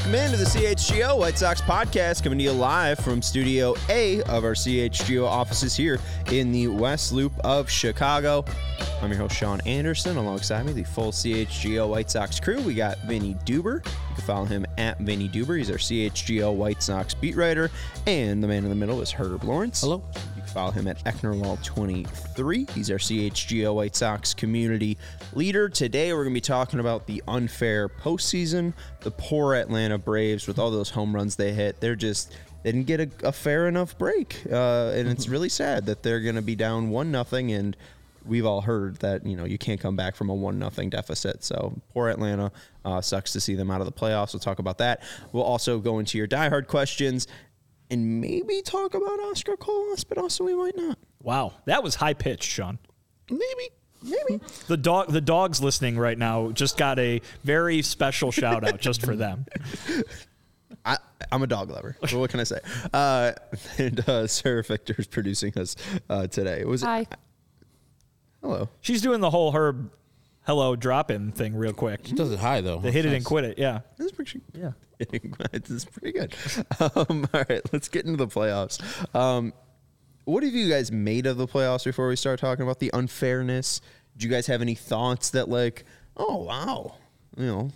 welcome into the CHGO White Sox podcast, coming to you live from Studio A of our CHGO offices here in the West Loop of Chicago. I'm your host, Sean Anderson. Alongside me, the full CHGO White Sox crew. We got Vinnie Duber. You can follow him at Vinnie Duber. He's our CHGO White Sox beat writer. And the man in the middle is Herb Lawrence. Hello. Follow him at Ecknerwall23. He's our CHGO White Sox community leader. Today, we're going to be talking about the unfair postseason, the poor Atlanta Braves with all those home runs they hit. They're just they didn't get a, a fair enough break, uh, and it's really sad that they're going to be down one nothing. And we've all heard that you know you can't come back from a one nothing deficit. So poor Atlanta. Uh, sucks to see them out of the playoffs. We'll talk about that. We'll also go into your diehard questions and maybe talk about Oscar Colas, but also we might not. Wow, that was high pitched, Sean. Maybe. Maybe. The dog, the dogs listening right now, just got a very special shout out just for them. I, I'm a dog lover. What can I say? Uh, and uh, Sarah Victor is producing us uh, today. Was Hi. it? Hello. She's doing the whole Herb hello drop in thing real quick. She does it high though. They hit it and quit it. Yeah. This pretty. Yeah. it's pretty good. Um, all right, let's get into the playoffs. Um, what have you guys made of the playoffs before we start talking about the unfairness? Do you guys have any thoughts that like, oh wow, you know,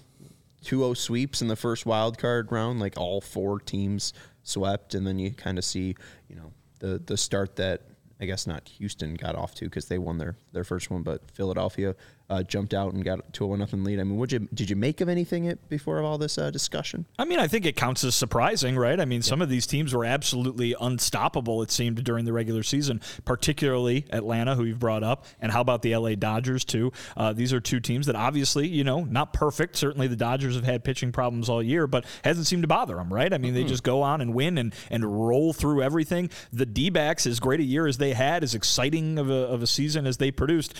2-0 sweeps in the first wild card round, like all four teams swept, and then you kind of see, you know, the the start that I guess not Houston got off to because they won their their first one, but Philadelphia uh, jumped out and got to a one nothing lead. I mean, what you did you make of anything it before all this uh, discussion? I mean, I think it counts as surprising, right? I mean, some of these teams were absolutely unstoppable, it seemed, during the regular season, particularly Atlanta, who you've brought up. And how about the LA Dodgers, too? Uh, these are two teams that obviously, you know, not perfect. Certainly the Dodgers have had pitching problems all year, but hasn't seemed to bother them, right? I mean, they just go on and win and, and roll through everything. The D backs, as great a year as they had, as exciting of a, of a season as they produced,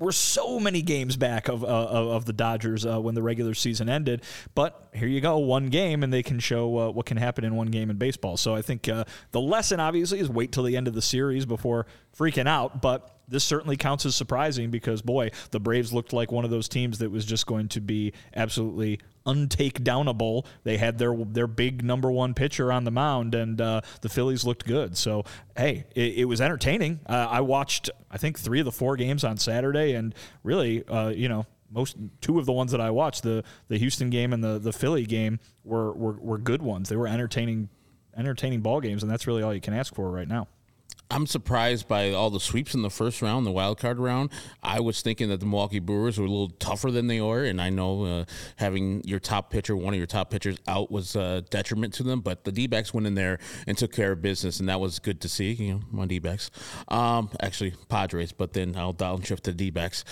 we're so many games back of uh, of, the Dodgers uh, when the regular season ended. But here you go, one game, and they can show uh, what can happen in one game in baseball. So I think uh, the lesson obviously is wait till the end of the series before freaking out. But this certainly counts as surprising because boy, the Braves looked like one of those teams that was just going to be absolutely untakedownable. They had their their big number one pitcher on the mound, and uh, the Phillies looked good. So hey, it, it was entertaining. Uh, I watched I think three of the four games on Saturday, and really, uh, you know. Most two of the ones that I watched, the the Houston game and the, the Philly game, were, were were good ones. They were entertaining entertaining ball games, and that's really all you can ask for right now. I'm surprised by all the sweeps in the first round, the wild card round. I was thinking that the Milwaukee Brewers were a little tougher than they were, and I know uh, having your top pitcher, one of your top pitchers, out was a detriment to them. But the D backs went in there and took care of business, and that was good to see. You know, my D backs, um, actually Padres, but then I'll downshift to D backs.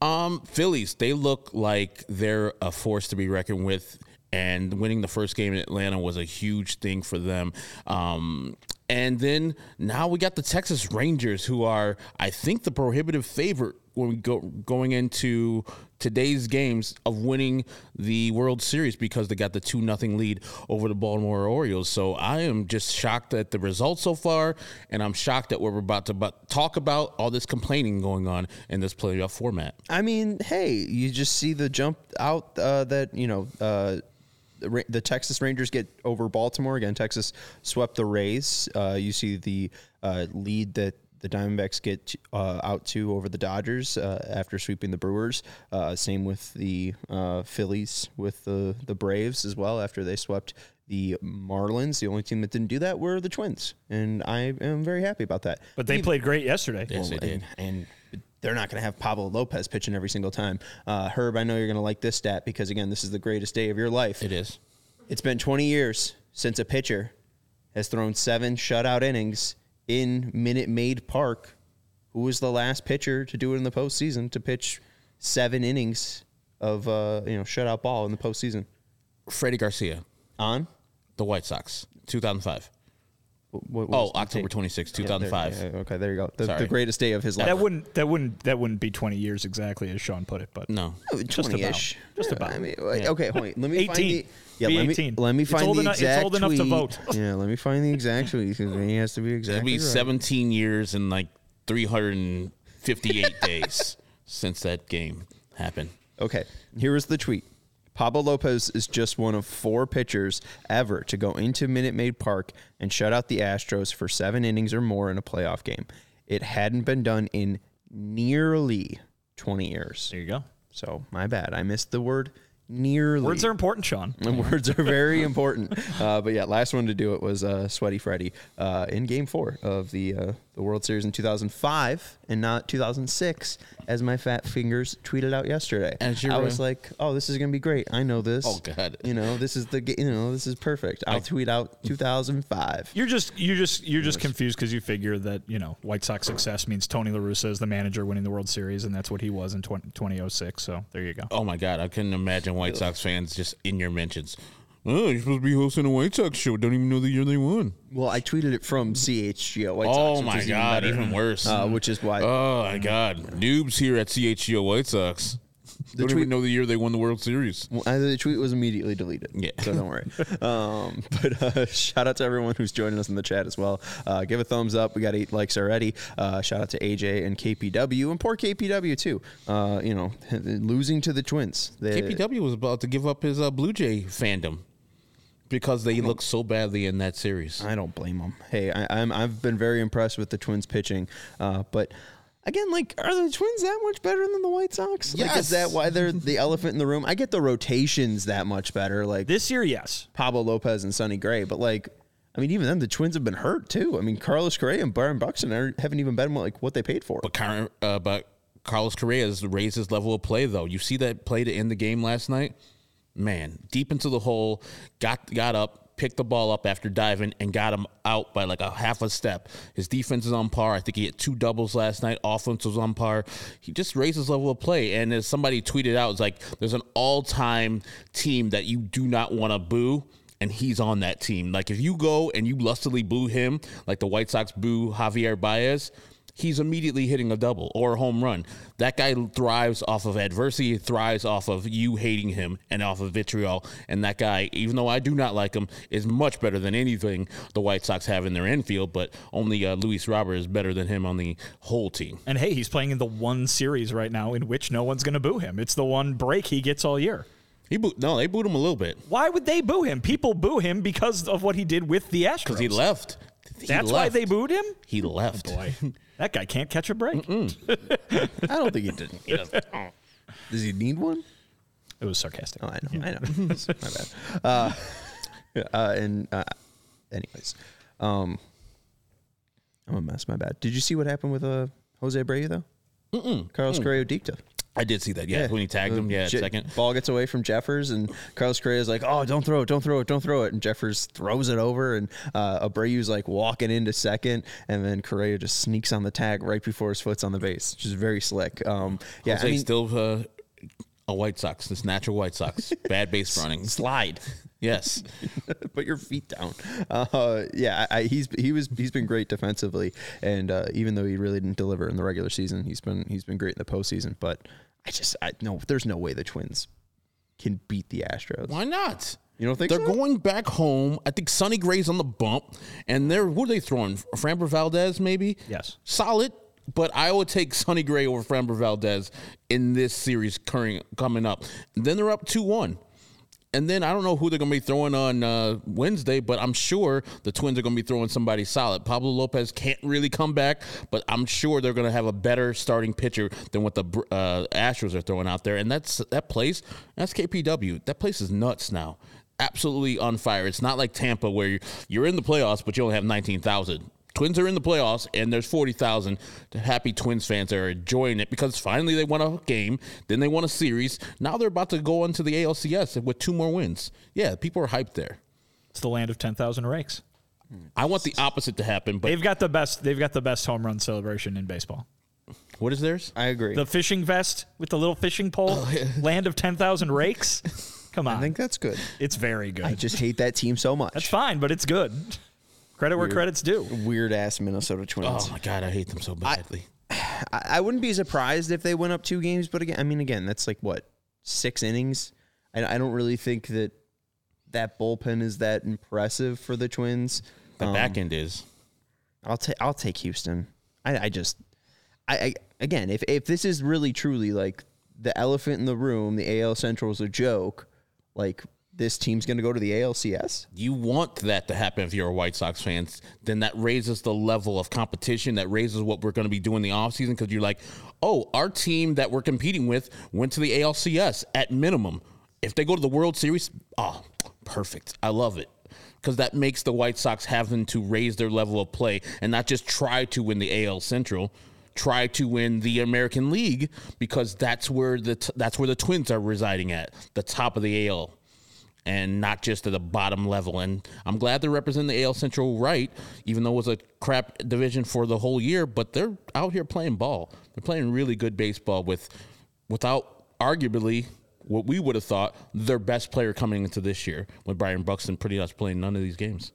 Um, Phillies, they look like they're a force to be reckoned with and winning the first game in Atlanta was a huge thing for them. Um, and then now we got the Texas Rangers, who are, I think, the prohibitive favorite when we go going into today's games of winning the World Series because they got the two nothing lead over the Baltimore Orioles. So I am just shocked at the results so far, and I'm shocked at what we're about to about, talk about all this complaining going on in this playoff format. I mean, hey, you just see the jump out uh, that you know. Uh, the, the Texas Rangers get over Baltimore again. Texas swept the Rays. Uh, you see the uh, lead that the Diamondbacks get uh, out to over the Dodgers uh, after sweeping the Brewers. Uh, same with the uh, Phillies with the the Braves as well after they swept the Marlins. The only team that didn't do that were the Twins, and I am very happy about that. But they played great yesterday. Yes, they did. And, and they're not going to have Pablo Lopez pitching every single time. Uh, Herb, I know you're going to like this stat because, again, this is the greatest day of your life. It is. It's been 20 years since a pitcher has thrown seven shutout innings in Minute Maid Park. Who was the last pitcher to do it in the postseason to pitch seven innings of uh, you know shutout ball in the postseason? Freddie Garcia, On the White Sox, 2005. What- what Oh, October date? 26, Yeah, there- 2005. yeah, okay, there you go. The, the greatest day of his life. That wouldn't that wouldn't that wouldn't be 20 years exactly as Sean put it, but No. Just about. 20-ish. Just Yeah, about. I mean, like, okay, hold on. Let me find 18. the. Yeah, Be let 18. me let me find the enough- it's exact old enough to tweet. vote. yeah, let me find the exact tweet because he has to be It'll exactly be right. 17 years and like 358 days since that game happened. Okay, here is the tweet. Pablo Lopez is just one of four pitchers ever to go into Minute Maid Park and shut out the Astros for seven innings or more in a playoff game. It hadn't been done in nearly 20 years. there you go. So, my bad. I missed the word nearly. Words are important, Sean. And words are very important. Uh, but yeah, last one to do it was uh, Sweaty Freddy uh, in Game Four of the uh, the World Series in 2005 and not 2006, as my fat fingers tweeted out yesterday. As you're, I was like, "Oh, this is gonna be great. I know this. Oh, God. you know this is the you know this is perfect. I'll oh. tweet out 2005. You're just you're just you're just confused because you figure that you know White Sox success means Tony La Russa is the manager winning the World Series, and that's what he was in 20, 2006. So there you go. Oh my God, I couldn't imagine White Sox fans just in your mentions. Oh, you're supposed to be hosting a White Sox show. Don't even know the year they won. Well, I tweeted it from CHGO White Sox. oh which my is even God, better. even worse. Uh, which is why oh my God, noobs here at CHGO White Sox. Don't tweet- even know the year they won the World Series. Well, the tweet was immediately deleted. Yeah. So don't worry. um, but uh, shout out to everyone who's joining us in the chat as well. Uh, give a thumbs up. We got eight likes already. Uh, shout out to AJ and KPW and poor KPW too. Uh, you know, losing to the Twins. They, KPW was about to give up his uh, Blue Jay fandom because they look so badly in that series. I don't blame them. Hey, I, I'm I've been very impressed with the Twins pitching, uh, but. Again, like, are the Twins that much better than the White Sox? Like, is that why they're the elephant in the room? I get the rotations that much better. Like, This year, yes. Pablo Lopez and Sonny Gray, but like, I mean, even then, the Twins have been hurt too. I mean, Carlos Correa and Byron Buxton are, haven't even been like what they paid for. But Car- uh, but Carlos Correa has raised his level of play though. You see that play to end the game last night? Man, deep into the hole, got got up, picked the ball up after diving, and got him out by like a half a step. His defense is on par. I think he hit two doubles last night. Offense was on par. He just raised his level of play. And as somebody tweeted out, it's like there's an all time team that you do not want to boo and he's on that team. Like if you go and you lustily boo him, like the White Sox boo Javier Baez, he's immediately hitting a double or a home run. That guy thrives off of adversity, thrives off of you hating him and off of vitriol. And that guy, even though I do not like him, is much better than anything the White Sox have in their infield. But only uh, Luis Robert is better than him on the whole team. And hey, he's playing in the one series right now in which no one's going to boo him. It's the one break he gets all year. He boot, no, they booed him a little bit Why would they boo him? People boo him because of what he did with the Astros. because he left. That's why they booed him. He left. Boy, that guy can't catch a break. I don't think he did. He doesn't. Does he need one? It was sarcastic. Oh, I know. I know. my bad. Uh, uh, and uh, anyways, um, I'm a mess. My bad. Did you see what happened with uh, Jose Abreu though? Mm-mm. Carlos Correa Dicta. I did see that. Yeah, when he tagged him. Yeah, second. Ball gets away from Jeffers, and Carlos Correa is like, "Oh, don't throw it, don't throw it, don't throw it." And Jeffers throws it over, and uh, Abreu's like walking into second, and then Correa just sneaks on the tag right before his foot's on the base, which is very slick. Um, yeah, Jose I mean, still uh, a White Sox. This natural White Sox. Bad base running. slide. Yes. put your feet down. Uh, yeah, I, he's he was he's been great defensively, and uh, even though he really didn't deliver in the regular season, he's been he's been great in the postseason. But I just I no, there's no way the Twins can beat the Astros. Why not? You don't think they're so? going back home? I think Sonny Gray's on the bump, and they're who are they throwing? Framber Valdez, maybe. Yes. solid. But I would take Sonny Gray over Framber Valdez in this series current, coming up. then they're up two one. And then I don't know who they're going to be throwing on uh, Wednesday, but I'm sure the Twins are going to be throwing somebody solid. Pablo Lopez can't really come back, but I'm sure they're going to have a better starting pitcher than what the uh, Astros are throwing out there. And that's that place. That's KPW. That place is nuts now. Absolutely on fire. It's not like Tampa where you're in the playoffs, but you only have 19,000. Twins are in the playoffs, and there's 40,000 happy Twins fans that are enjoying it because finally they won a game, then they won a series. Now they're about to go into the ALCS with two more wins. Yeah, people are hyped there. It's the land of ten thousand rakes. I want the opposite to happen, but They've got the best. They've got the best home run celebration in baseball. What is theirs? I agree. The fishing vest with the little fishing pole, Oh, land of 10,000 rakes. Come on. I think that's good. it's very good. I just hate that team so much. That's fine, but it's good. Credit where credit's due. Weird ass Minnesota Twins. Oh my god, I hate them so badly. I, I wouldn't be surprised if they went up two games, but again, I mean, again, that's like what six innings. I, I don't really think that that bullpen is that impressive for the Twins. the Um, back end is. I'll take I'll take Houston. I, I just I, I again if if this is really truly like the elephant in the room, the AL Central is a joke. Like this team's going to go to the ALCS. you want that to happen if you're a White Sox fan, then that raises the level of competition. That raises what we're going to be doing in the offseason because you're like, oh, our team that we're competing with went to the ALCS at minimum. If they go to the World Series, oh, perfect. I love it. Because that makes the White Sox having to raise their level of play and not just try to win the AL Central, try to win the American League because that's where the t- that's where the Twins are residing at, the top of the AL and not just at the bottom level. And I'm glad they're representing the AL Central right, even though it was a crap division for the whole year. But they're out here playing ball. They're playing really good baseball with, without arguably what we would have thought their best player coming into this year, with Byron Buxton pretty much playing none of these games.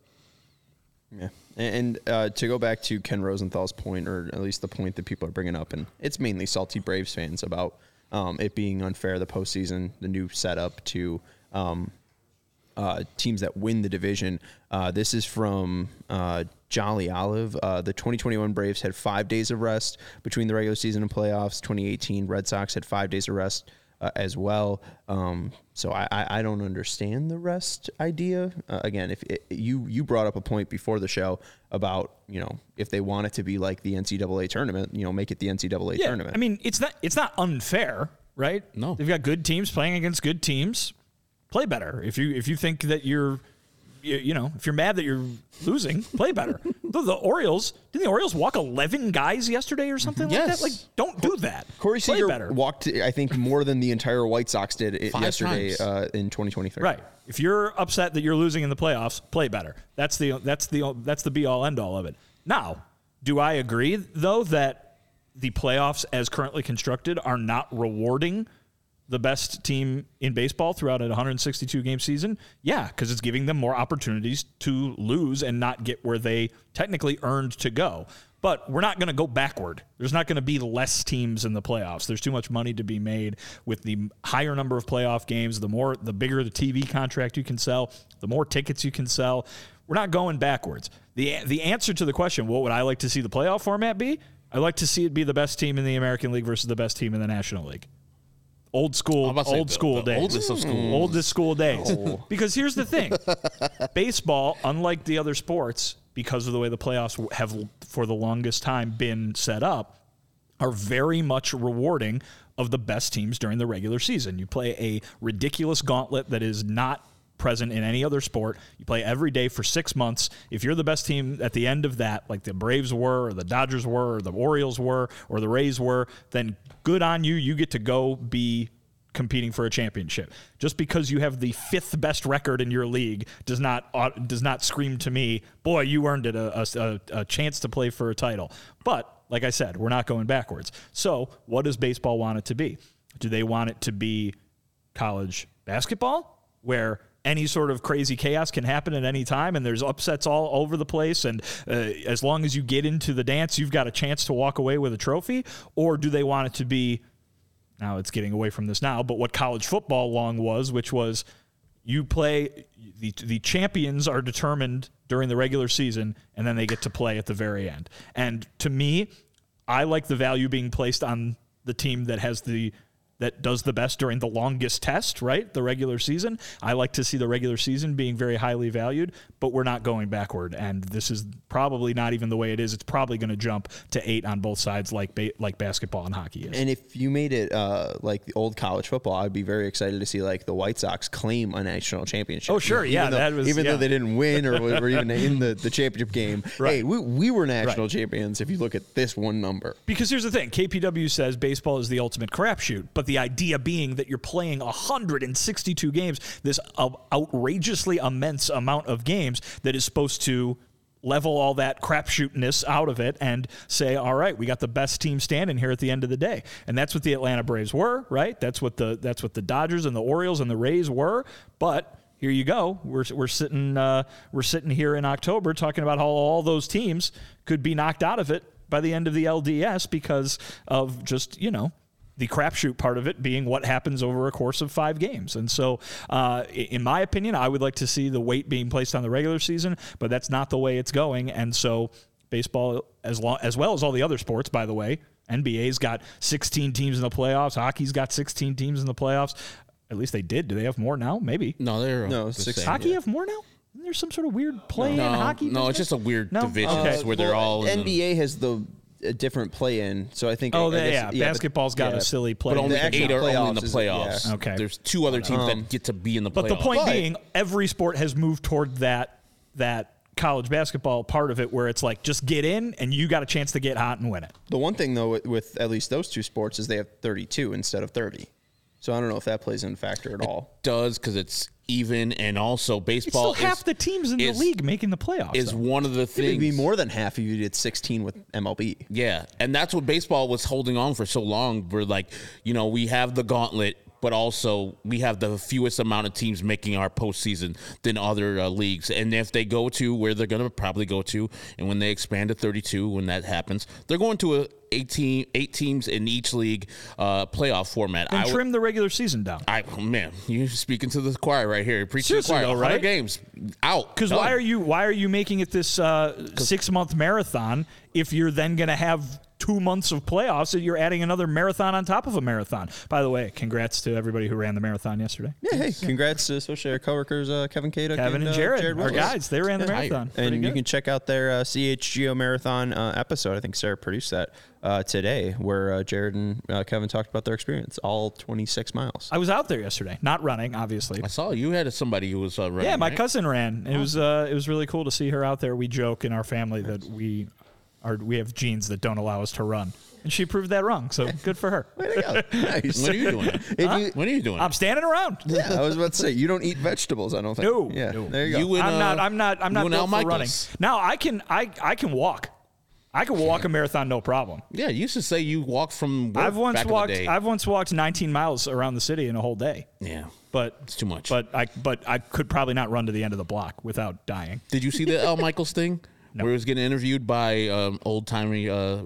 Yeah. And uh, to go back to Ken Rosenthal's point, or at least the point that people are bringing up, and it's mainly salty Braves fans about um, it being unfair the postseason, the new setup to um, uh, teams that win the division. Uh, this is from uh, Jolly Olive. Uh, the 2021 Braves had five days of rest between the regular season and playoffs. 2018 Red Sox had five days of rest uh, as well. Um, so I, I, I don't understand the rest idea. Uh, again, if it, you you brought up a point before the show about you know if they want it to be like the NCAA tournament, you know, make it the NCAA Yeah, tournament. I mean, it's not it's not unfair, right? No. they've got good teams playing against good teams. Play better. If you if you think that you're, you, you know, if you're mad that you're losing, play better. the, the Orioles didn't the Orioles walk eleven guys yesterday or something like Yes. that? Like, don't do that. Corey play Seager better. walked, I think, more than the entire White Sox did it yesterday uh, in 2023. Right. If you're upset that you're losing in the playoffs, play better. That's the that's the that's the be all end all of it. Now, do I agree though that the playoffs as currently constructed are not rewarding the best team in baseball throughout a 162 game season? Yeah, because it's giving them more opportunities to lose and not get where they technically earned to go. But we're not going to go backward. There's not going to be less teams in the playoffs. There's too much money to be made with the higher number of playoff games. The more, the bigger the TV contract you can sell, the more tickets you can sell. We're not going backwards. the The answer to the question, what would I like to see the playoff format be? I'd like to see it be the best team in the American League versus the best team in the National League. Old school, I'm about to say old the- school the days. oldest of schools. Mm. Oldest school days. Oh. Because here's the thing baseball, unlike the other sports, because of the way the playoffs have for the longest time been set up, are very much rewarding of the best teams during the regular season. You play a ridiculous gauntlet that is not present in any other sport. You play every day for six months. If you're the best team at the end of that, like the Braves were, or the Dodgers were, or the Orioles were, or the Rays were, then good on you. You get to go be competing for a championship. Just because you have the fifth best record in your league does not uh, does not scream to me, boy, you earned it a, a, a chance to play for a title. But like I said, we're not going backwards. So, what does baseball want it to be? Do they want it to be college basketball, where any sort of crazy chaos can happen at any time and there's upsets all over the place and uh, as long as you get into the dance you've got a chance to walk away with a trophy or do they want it to be now it's getting away from this now, but what college football long was, which was you play the the champions are determined during the regular season and then they get to play at the very end. And to me, I like the value being placed on the team that has the that does the best during the longest test, right? The regular season. I like to see the regular season being very highly valued, but we're not going backward. And this is probably not even the way it is. It's probably going to jump to eight on both sides, like ba- like basketball and hockey is. And if you made it uh, like the old college football, I'd be very excited to see like the White Sox claim a national championship. Oh, sure, Even yeah, though, that was- even yeah. though they didn't win or were even in the, the championship game. Right. Hey, we, we were national Right. champions. If you look at this one number, Because here's the thing KPW says baseball is the ultimate crapshoot, but the idea being that you're playing 162 games, this outrageously immense amount of games that is supposed to level all that crapshootiness out of it and say, all right, we got the best team standing here at the end of the day. And that's what the Atlanta Braves were, right? That's what the that's what the Dodgers and the Orioles and the Rays were. But here you go. We're, we're sitting uh, we're sitting here in October talking about how all those teams could be knocked out of it by the end of the LDS because of just you know the crapshoot part of it being what happens over a course of five games. And so, uh, in my opinion, I would like to see the weight being placed on the regular season, but that's not the way it's going. And so, baseball, as long as well as all the other sports, by the way, NBA's got 16 teams in the playoffs. Hockey's got 16 teams in the playoffs. At least they did. Do they have more now? Maybe. No, they're No, the six- same. Hockey have more now? Isn't some sort of weird play No, in hockey? no, it's just a weird No? division Okay. where they're all in the- NBA has the a different play-in, so I think. Oh, I they, guess- yeah. but- Basketball's got yeah. a silly play. But only the eight are only in the playoffs yeah. Okay. There's two other teams that um, get to be in the playoffs. But the point But- being, every sport has moved toward that that college basketball part of it, where it's like just get in and you got a chance to get hot and win it. The one thing though with, with at least those two sports is they have 32 instead of 30. So I don't know if that plays in factor at all. does because it's even, and also It's baseball still half the teams in is- the league making the playoffs. is though. one of the things. It'd be more than half if you did 16 with MLB. Yeah, and that's what baseball was holding on for so long. We're like, you know, we have the gauntlet, but also we have the fewest amount of teams making our postseason than other uh, leagues. And if they go to where they're going to probably go to, and when they expand to 32, when that happens, they're going to a 18, eight teams in each league uh, playoff format. and I would- trim the regular season down. I oh, man, you speaking to the choir right here. Preach to the Seriously choir. though, right? games out. Because why are you why are you making it this uh, six month marathon if you're then going to have two months of playoffs and you're adding another marathon on top of a marathon? By the way, congrats to everybody who ran the marathon yesterday. Yeah, hey, congrats to especially our coworkers uh, Kevin Kaduk Kevin and uh, Jared, our guys, they ran the marathon. And you can check out their uh, CHGO marathon uh, episode. I think Sarah produced that uh, today, where uh, Jared and uh, Kevin talked about their experience, all 26 miles. I was out there yesterday, not running, obviously. I saw you had somebody who was uh, running. Yeah, my right? cousin ran. It was uh, it was really cool to see her out there. We joke in our family that we are we have genes that don't allow us to run, and she proved that wrong. So good for her. Way to go. nice. When are you doing it? If you- When are you doing I'm it? standing around. yeah, I was about to say you don't eat vegetables. I don't think. No, Yeah. no. There you go. You and, I'm uh, not. I'm not. I'm not you and Al built for running. Now I can. I I can walk. I could walk a marathon no problem. Yeah, you used to say you walked from. Work I've once back in the walked. day. I've once walked 19 miles around the city in a whole day. yeah. But It's too much. But I but I could probably not run to the end of the block without dying. Did you see the Al Michaels thing? Where he was getting interviewed by um, old timey uh,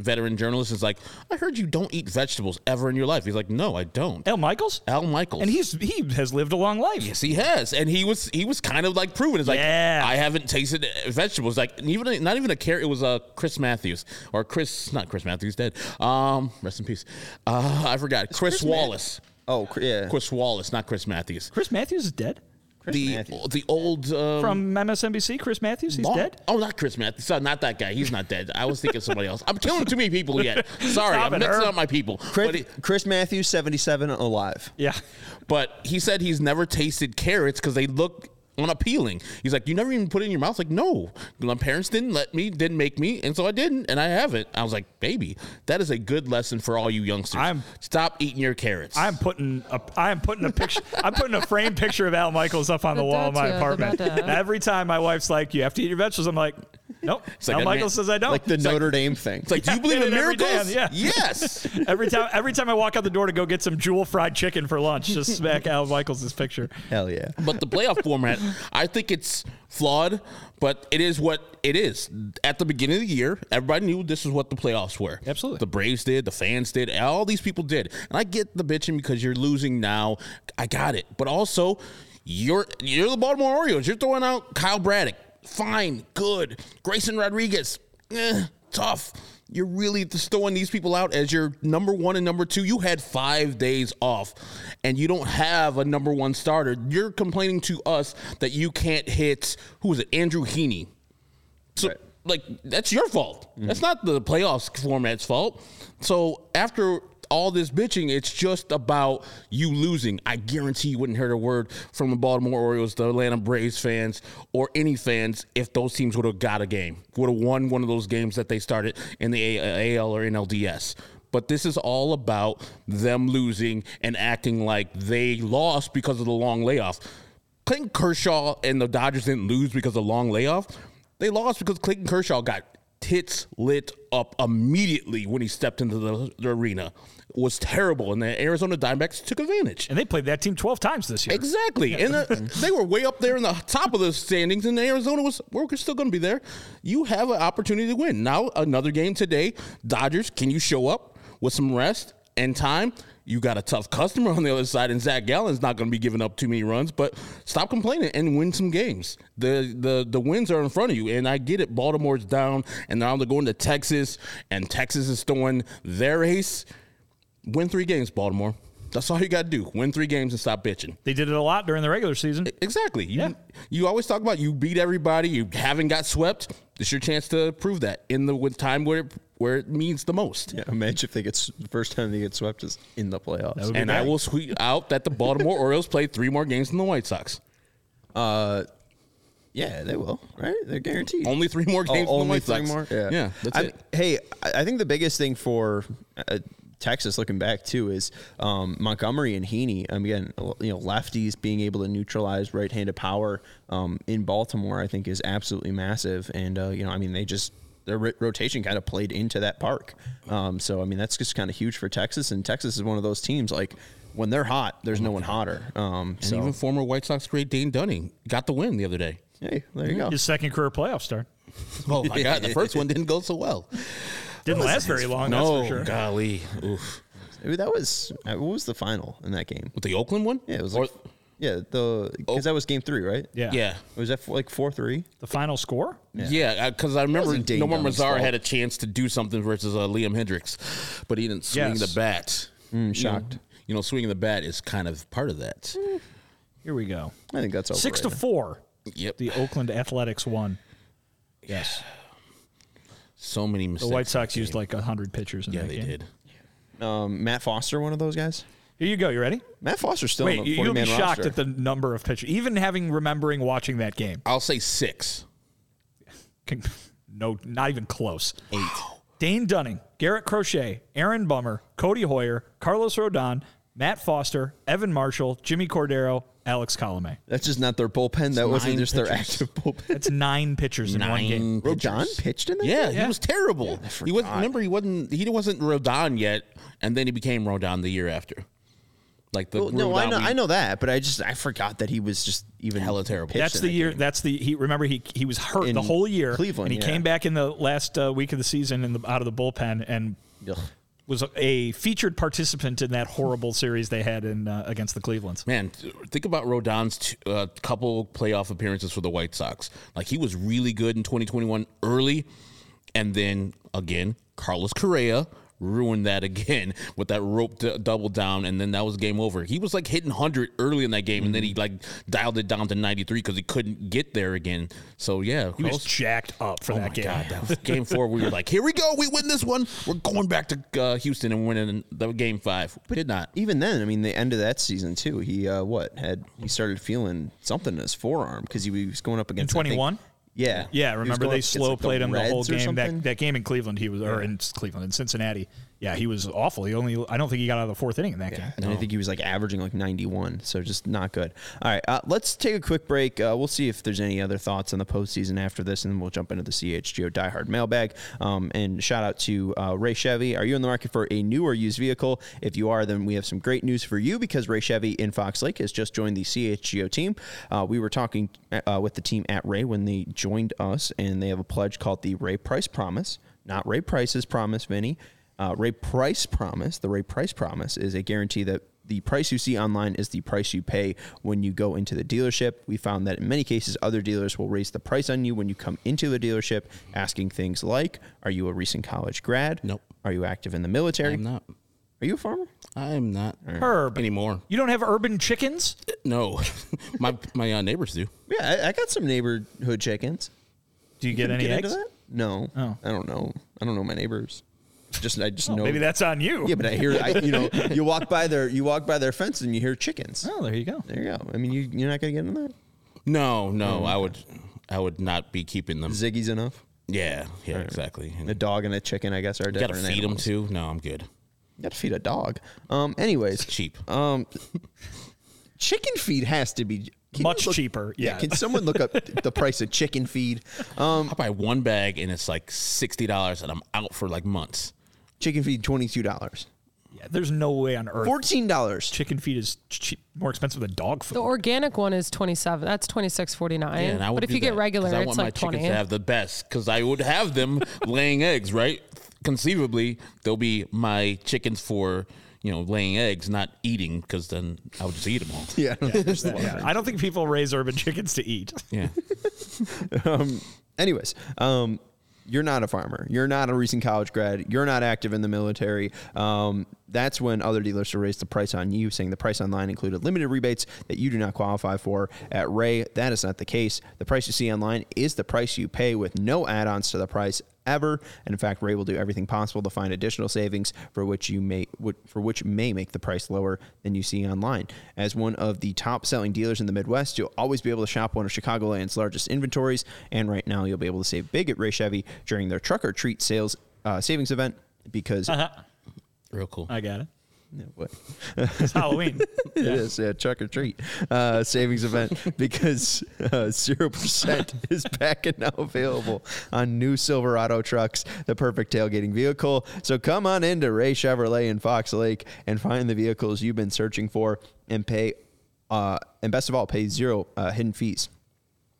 veteran journalist. is like, I heard you don't eat vegetables ever in your life. He's like, No, I don't. Al Michaels, Al Michaels. and he's he has lived a long life. Yes, he has, and he was he was kind of like proven. It's like Yeah. I haven't tasted vegetables. Like even not even a carrot. It was uh, Chris Matthews or Chris, not Chris Matthews, dead. Um, rest in peace. Uh, I forgot. Chris, Chris Ma- Wallace. oh, yeah. Chris Wallace, not Chris Matthews. Chris Matthews is dead the Matthews. the old um, from MSNBC. Chris Matthews, he's long- dead. Oh, not Chris Matthews. Sorry, Not that guy. He's not dead. I was thinking somebody else. I'm killing too many people yet. Sorry, Stop I'm it, mixing Herb. up my people. Chris, But, he, Chris Matthews, 77, alive. Yeah. but he said he's never tasted carrots because they look unappealing. He's like, you never even put it in your mouth. Like, no, my parents didn't let me, didn't make me, and so I didn't, and I haven't. I was like, baby, that is a good lesson for all you youngsters. I'm- Stop eating your carrots. I'm putting a I am putting a picture I'm putting a framed picture of Al Michaels up on the wall of my apartment. Every time my wife's like, "You have to eat your vegetables," I'm like, "Nope." like Al a Michaels man- says I don't. Like the It's Notre Dame thing. it's like, do you believe in Every day, miracles? yeah. Yes. every time every time I walk out the door to go get some jewel fried chicken for lunch, just smack Al Michaels' picture. Hell yeah. But the playoff format, I think it's flawed, but it is what it is. At the beginning of the year, everybody knew this is what the playoffs were. Absolutely. The Braves did, the fans did, all these people did. And I get the bitching because you're losing now. I got it. But also, you're you're the Baltimore Orioles. You're throwing out Kyle Bradish. Fine, good. Grayson Rodriguez. Eh, tough. You're really throwing these people out as your number one and number two. You had five days off, and you don't have a number one starter. You're complaining to us that you can't hit who was it? Andrew Heaney. So, Right. like, that's your fault. That's not the playoffs format's fault. So, after all this bitching, it's just about you losing. I guarantee you wouldn't hear a word from the Baltimore Orioles, the Atlanta Braves fans, or any fans if those teams would have got a game, would have won one of those games that they started in the AL or NLDS. But this is all about them losing and acting like they lost because of the long layoff. Clayton Kershaw and the Dodgers didn't lose because of the long layoff. They lost because Clayton Kershaw got tits lit up immediately when he stepped into the, the arena. It was terrible, and the Arizona Diamondbacks took advantage. And they played that team 12 times this year. Exactly, and uh, they were way up there in the top of the standings, and Arizona was we're still going to be there. You have an opportunity to win. Now another game today. Dodgers, can you show up with some rest and time? You got a tough customer on the other side, and Zach Gallen's not going to be giving up too many runs. But stop complaining and win some games. The the the wins are in front of you, and I get it. Baltimore's down, and now they're going to Texas, and Texas is throwing their ace. Win three games, Baltimore. That's all you got to do. Win three games and stop bitching. They did it a lot during the regular season. Exactly. You, Yeah. you always talk about you beat everybody. You haven't got swept. It's your chance to prove that in the with time where it, where it means the most. Yeah, imagine if they get the first time they get swept is in the playoffs. would be And I will tweet out that the Baltimore Orioles played three more games than the White Sox. Uh, Yeah, they will. Right? They're guaranteed. Only three more Oh, games than the only White three Sox. more. yeah that's I it. hey, I I think the biggest thing for uh, Texas, looking back too, is um, Montgomery and Heaney. Um, again, you know, lefties being able to neutralize right-handed power um, in Baltimore, I think, is absolutely massive. And uh, you know, I mean, they just their ro- rotation kind of played into that park. Um, so I mean, that's just kind of huge for Texas. And Texas is one of those teams like. When they're hot, there's no one hotter. Um, and so, even former White Sox great Dane Dunning got the win the other day. hey, there you go. His second career playoff start. Oh my God, the first one didn't go so well. Didn't last very long, no, that's for sure. golly, Oof. Maybe that was uh, what was the final in that game? with the Oakland one. Yeah, it was Or- like, yeah, the because that was game three, right? Yeah. yeah. Was that like four three? The final score? Yeah, because I remember wasn't Dane Nomar Dunn's Mazar fault. had a chance to do something versus uh, Liam Hendriks, but he didn't swing Yes. the bat. You know- shocked. You know, swinging the bat is kind of part of that. Here we go. I think that's Six to four. Yep. The Oakland Athletics won. Yes. So many mistakes. The. White Sox used like 100 pitchers in Yeah, that they game. did. Um, Matt Foster, one of those guys. Here you go. You ready? Matt Foster's still Wait, on the you- forty you'll be shocked roster. at the number of pitchers. Even having remembering watching that game. I'll say six. No, not even close. Eight. Dane Dunning, Garrett Crochet, Aaron Bummer, Codi Heuer, Carlos Rodon, Matt Foster, Evan Marshall, Jimmy Cordero, Alex Colome. That's just not their bullpen. That wasn't nine just their pitchers. active bullpen. That's nine pitchers in one game. Nine Rodon pitched in that. Yeah, game? he was terrible. He was remember he wasn't he wasn't Rodon yet, and then he became Rodon the year after. Like the Well, no, I Rodon know, we- I know that, but I just I forgot that he was just even Hella terrible. pitched That's in the that year. game. That's the he. Remember he he was hurt In the whole year. Cleveland, and he yeah. came back in the last uh, week of the season in the out of the bullpen and Ugh. Was a featured participant in that horrible series they had in uh, against the Clevelands. Man, think about Rodon's t- uh, couple playoff appearances for the White Sox. Like he was really good in 2021 early, and then again, Carlos Correa ruined that again with that rope d- double down, and then that was game over. He was like hitting 100 early in that game, and then he like dialed it down to 93 because he couldn't get there again. So yeah, He was Carlos- jacked up for Oh that my game. God, that was game four. We were like, "Here we go, we win this one. We're going back to uh, Houston and winning the game five. We did not. Even then, I mean, the end of that season too. He uh, what had he started feeling something in his forearm because he was going up against 21? Yeah, Yeah, remember they slow like, the played him the whole game. That, that game in Cleveland, he was or in Cleveland in Cincinnati. Yeah, he was awful. He only I don't think he got out of the fourth inning in that game. And I think he was like averaging like 91, so just not good. All right, uh, let's take a quick break. Uh, we'll see if there's any other thoughts on the postseason after this, and then we'll jump into the CHGO diehard mailbag. Um, and shout out to uh, Ray Chevy. Are you in the market for a new or used vehicle? If you are, then we have some great news for you because Ray Chevy in Fox Lake has just joined the CHGO team. Uh, we were talking uh, with the team at Ray when they joined us, and they have a pledge called the Ray Price Promise. Not Ray Price's promise, Vinnie. Uh, Ray Price Promise, the Ray Price Promise, is a guarantee that the price you see online is the price you pay when you go into the dealership. We found that in many cases, other dealers will raise the price on you when you come into the dealership, asking things like Are you a recent college grad? Nope. Are you active in the military? I'm not. Are you a farmer? I'm not Herb, anymore. you don't have urban chickens? No, my my uh, neighbors do. Yeah, I, I got some neighborhood chickens. Do you get any get eggs? into that? No. Oh. I don't know. I don't know my neighbors. Just I just know. Maybe that's on you. Yeah, but I hear I, you know you walk by their you walk by their fence and you hear chickens. Oh, there you go. There you go. I mean, you you're not gonna get in that. No, no, I would I would not be keeping them. Ziggy's enough. Yeah, yeah, exactly. And A dog and a chicken, I guess, are you got to different. feed them too. No, I'm good. You got to feed a dog. Um. Anyways, Cheap. um, chicken feed has to be can Much look- cheaper, yeah. Can someone look up the price of chicken feed? Um, I buy one bag and it's like sixty dollars, and I'm out for like months. Chicken feed twenty two dollars, Yeah, there's no way on earth fourteen dollars. chicken feed is cheap, more expensive than dog food. The organic one is twenty seven. That's twenty six forty Yeah, nine. and I would but if do you get that, 'cause regular, I it's want like my chickens to have the best because I would have them laying eggs, right? Conceivably, they'll be my chickens for you know laying eggs, not eating, because then I would just eat them all. Yeah, I don't. Yeah, I don't think people raise urban chickens to eat. Yeah, Anyways, um, you're not a farmer. You're not a recent college grad. You're not active in the military. Um, that's when other dealers will raise the price on you, saying the price online included limited rebates that you do not qualify for. At Ray, that is not the case. The price you see online is the price you pay with no add ons to the price ever. And in fact, Ray will do everything possible to find additional savings for which you may for which may make the price lower than you see online. As one of the top selling dealers in the Midwest, you'll always be able to shop one of Chicagoland's largest inventories. And right now, you'll be able to save big at Ray Chevy during their Truck or Treat sales uh, savings event because. real cool. I got it. Yeah, what? It's Halloween. It is yeah, truck or treat uh, savings event because uh, zero percent is back and now available on new Silverado trucks, the perfect tailgating vehicle. So come on into Ray Chevrolet in Fox Lake and find the vehicles you've been searching for and pay, uh, and best of all, pay zero uh, hidden fees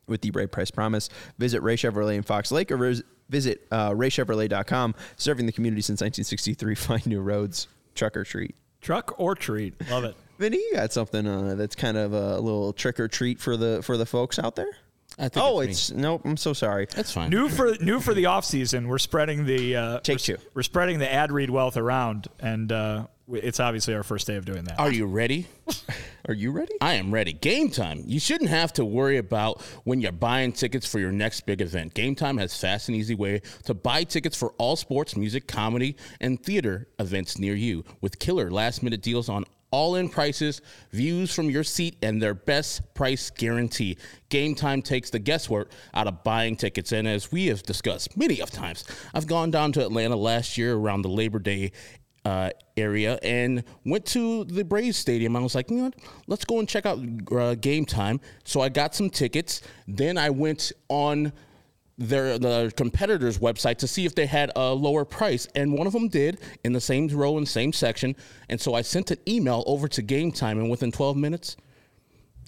with the Ray Price Promise. Visit Ray Chevrolet in Fox Lake or vis- visit uh, raychevrolet.com. Serving the community since 1963. Find new roads. Truck or treat. Truck or treat. Love it. Vinnie, you got something uh, that's kind of a little trick or treat for the for the folks out there? I think Oh, it's, it's nope. I'm so sorry. that's fine. New for new for the off season. We're spreading the uh, Take we're, two. We're spreading the ad read wealth around, and uh, it's obviously our first day of doing that. Are you ready? Are you ready? I am ready. Game time. You shouldn't have to worry about when you're buying tickets for your next big event. Game time has fast and easy way to buy tickets for all sports, music, comedy, and theater events near you with killer last minute deals on all in prices, views from your seat, and their best price guarantee. Game time takes the guesswork out of buying tickets. And as we have discussed many of times, I've gone down to Atlanta last year around the Labor Day uh, area and went to the Braves Stadium. I was like, you know what? Let's go and check out uh, game time. So I got some tickets. Then I went on their the competitor's website to see if they had a lower price, and one of them did in the same row and same section. And so I sent an email over to Game Time, and within 12 minutes,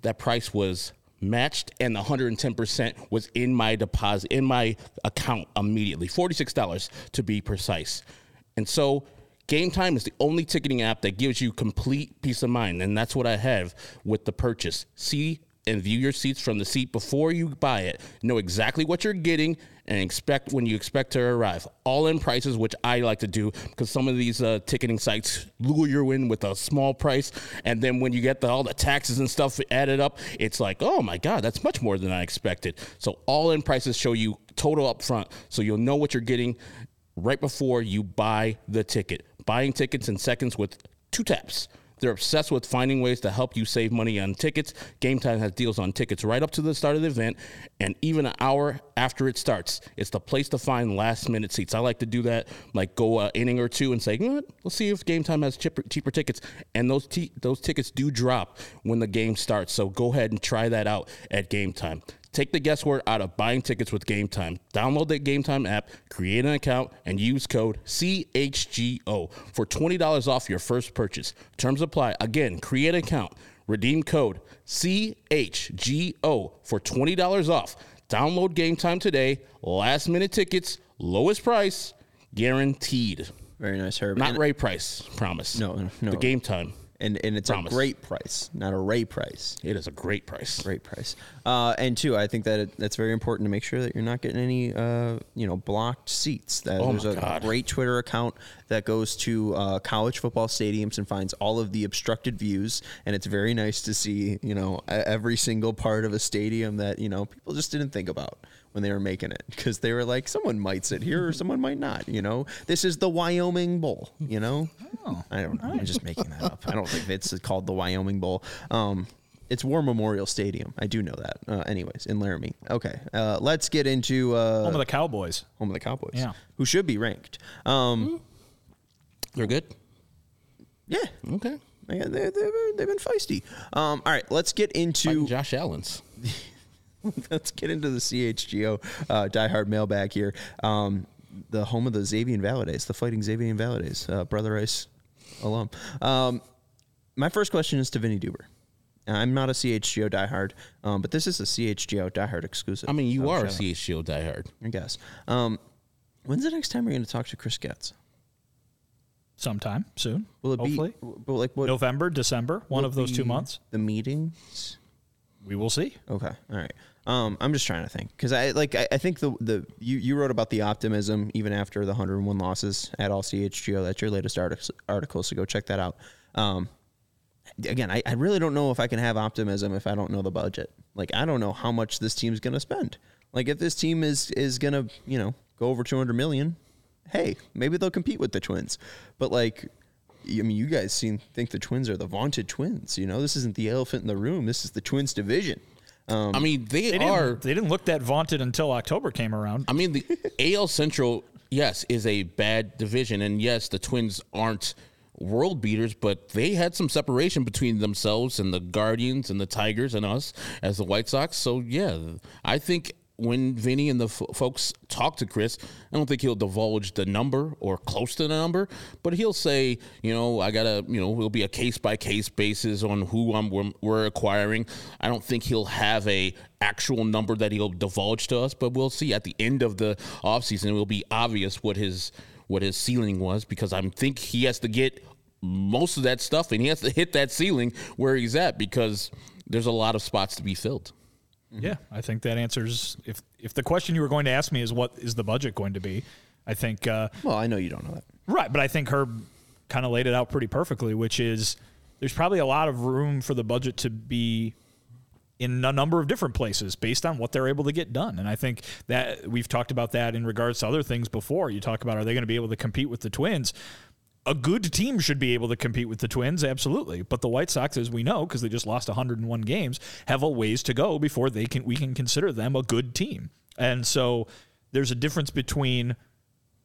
that price was matched and the 110% was in my deposit in my account immediately $46 to be precise and so game time is the only ticketing app that gives you complete peace of mind and that's what i have with the purchase. See and view your seats from the seat before you buy it. Know exactly what you're getting and expect when you expect to arrive. All in prices which i like to do because some of these uh, ticketing sites lure you in with a small price and then when you get the, all the taxes and stuff added up it's like oh my god that's much more than i expected. So all in prices show you total up front so you'll know what you're getting right before you buy the ticket buying tickets in seconds with two taps they're obsessed with finding ways to help you save money on tickets. Game Time has deals on tickets right up to the start of the event and even an hour after it starts. It's the place to find last minute seats. I like to do that, like go an inning or two and say, what? let's see if Game Time has cheaper, cheaper tickets. And those t- those tickets do drop when the game starts. So go ahead and try that out at Game Time. Take the guesswork out of buying tickets with Game Time. Download the Game Time app, create an account, and use code CHGO for $20 off your first purchase. Terms apply. Again, create an account, redeem code CHGO for $20 off. Download Game Time today. Last minute tickets, lowest price, guaranteed. Very nice, Herb. Not and, Ray Price, promise. No, no. The Game Time. And and it's Promise. a great price, not a Ray price. It is a great price. Great price. Uh, and two, I think that it, that's very important to make sure that you're not getting any, uh, you know, blocked seats. That Oh there's a God. great Twitter account that goes to uh, college football stadiums and finds all of the obstructed views, and it's very nice to see, you know, every single part of a stadium that you know people just didn't think about when they were making it because they were like, someone might sit here or someone might not. You know, this is the Wyoming Bowl. You know, I don't know. I'm just making that up. I don't think it's called the Wyoming Bowl. Um, it's War Memorial Stadium. I do know that. Uh, anyways, in Laramie. Okay, uh, let's get into uh, Home of the Cowboys. home of the Cowboys. Yeah. who should be ranked. Um, They're good. yeah, Okay. they, they, they've, they've been feisty. Um, all right, let's get into Fighting Josh Allen's. let's get into the CHGO uh, diehard mailbag here. Um, the home of the Xavier Validates, the fighting Xavier Validates, uh, Brother Rice alum. Um, my first question is to Vinnie Duber. I'm not a CHGO diehard, um, but this is a CHGO diehard exclusive. I mean, you are a. CHGO diehard. I guess. Um, when's the next time we're going to talk to Chris Getz? Sometime soon. Will it hopefully. be? But like what? November, December, one of those two months. The meetings. We will see. Okay. All right. Um, I'm just trying to think because I like I, I think the the you, you wrote about the optimism even after the 101 losses at all CHGO. That's your latest article article, so go check that out. Um, again, I, I really don't know if I can have optimism if I don't know the budget. Like I don't know how much this team's gonna spend. Like if this team is is gonna you know go over 200 million, hey, maybe they'll compete with the Twins. But like. I mean, you guys seem think the Twins are the vaunted Twins. You know, this isn't the elephant in the room. This is the Twins division. Um, I mean, they, They are. didn't, they didn't look that vaunted until October came around. I mean, the AL Central, yes, is a bad division, and yes, the Twins aren't world beaters, but they had some separation between themselves and the Guardians and the Tigers and us as the White Sox. So yeah, I think when Vinnie and the f- folks talk to Chris, I don't think he'll divulge the number or close to the number, but he'll say, you know, I gotta, you know, it'll be a case by case basis on who I'm we're, acquiring. I don't think he'll have a actual number that he'll divulge to us, but we'll see at the end of the offseason. It will be obvious what his what his ceiling was because I think he has to get most of that stuff and he has to hit that ceiling where he's at because there's a lot of spots to be filled. Yeah, I think that answers. If if the question you were going to ask me is what is the budget going to be, I think uh, Well, I know you don't know that. right, but I think Herb kind of laid it out pretty perfectly, which is there's probably a lot of room for the budget to be in a number of different places based on what they're able to get done. And I think that we've talked about that in regards to other things before. You talk about are they going to be able to compete with the Twins? A good team should be able to compete with the Twins, absolutely. But the White Sox, as we know, because they just lost 101 games, have a ways to go before they can we can consider them a good team. And so there's a difference between,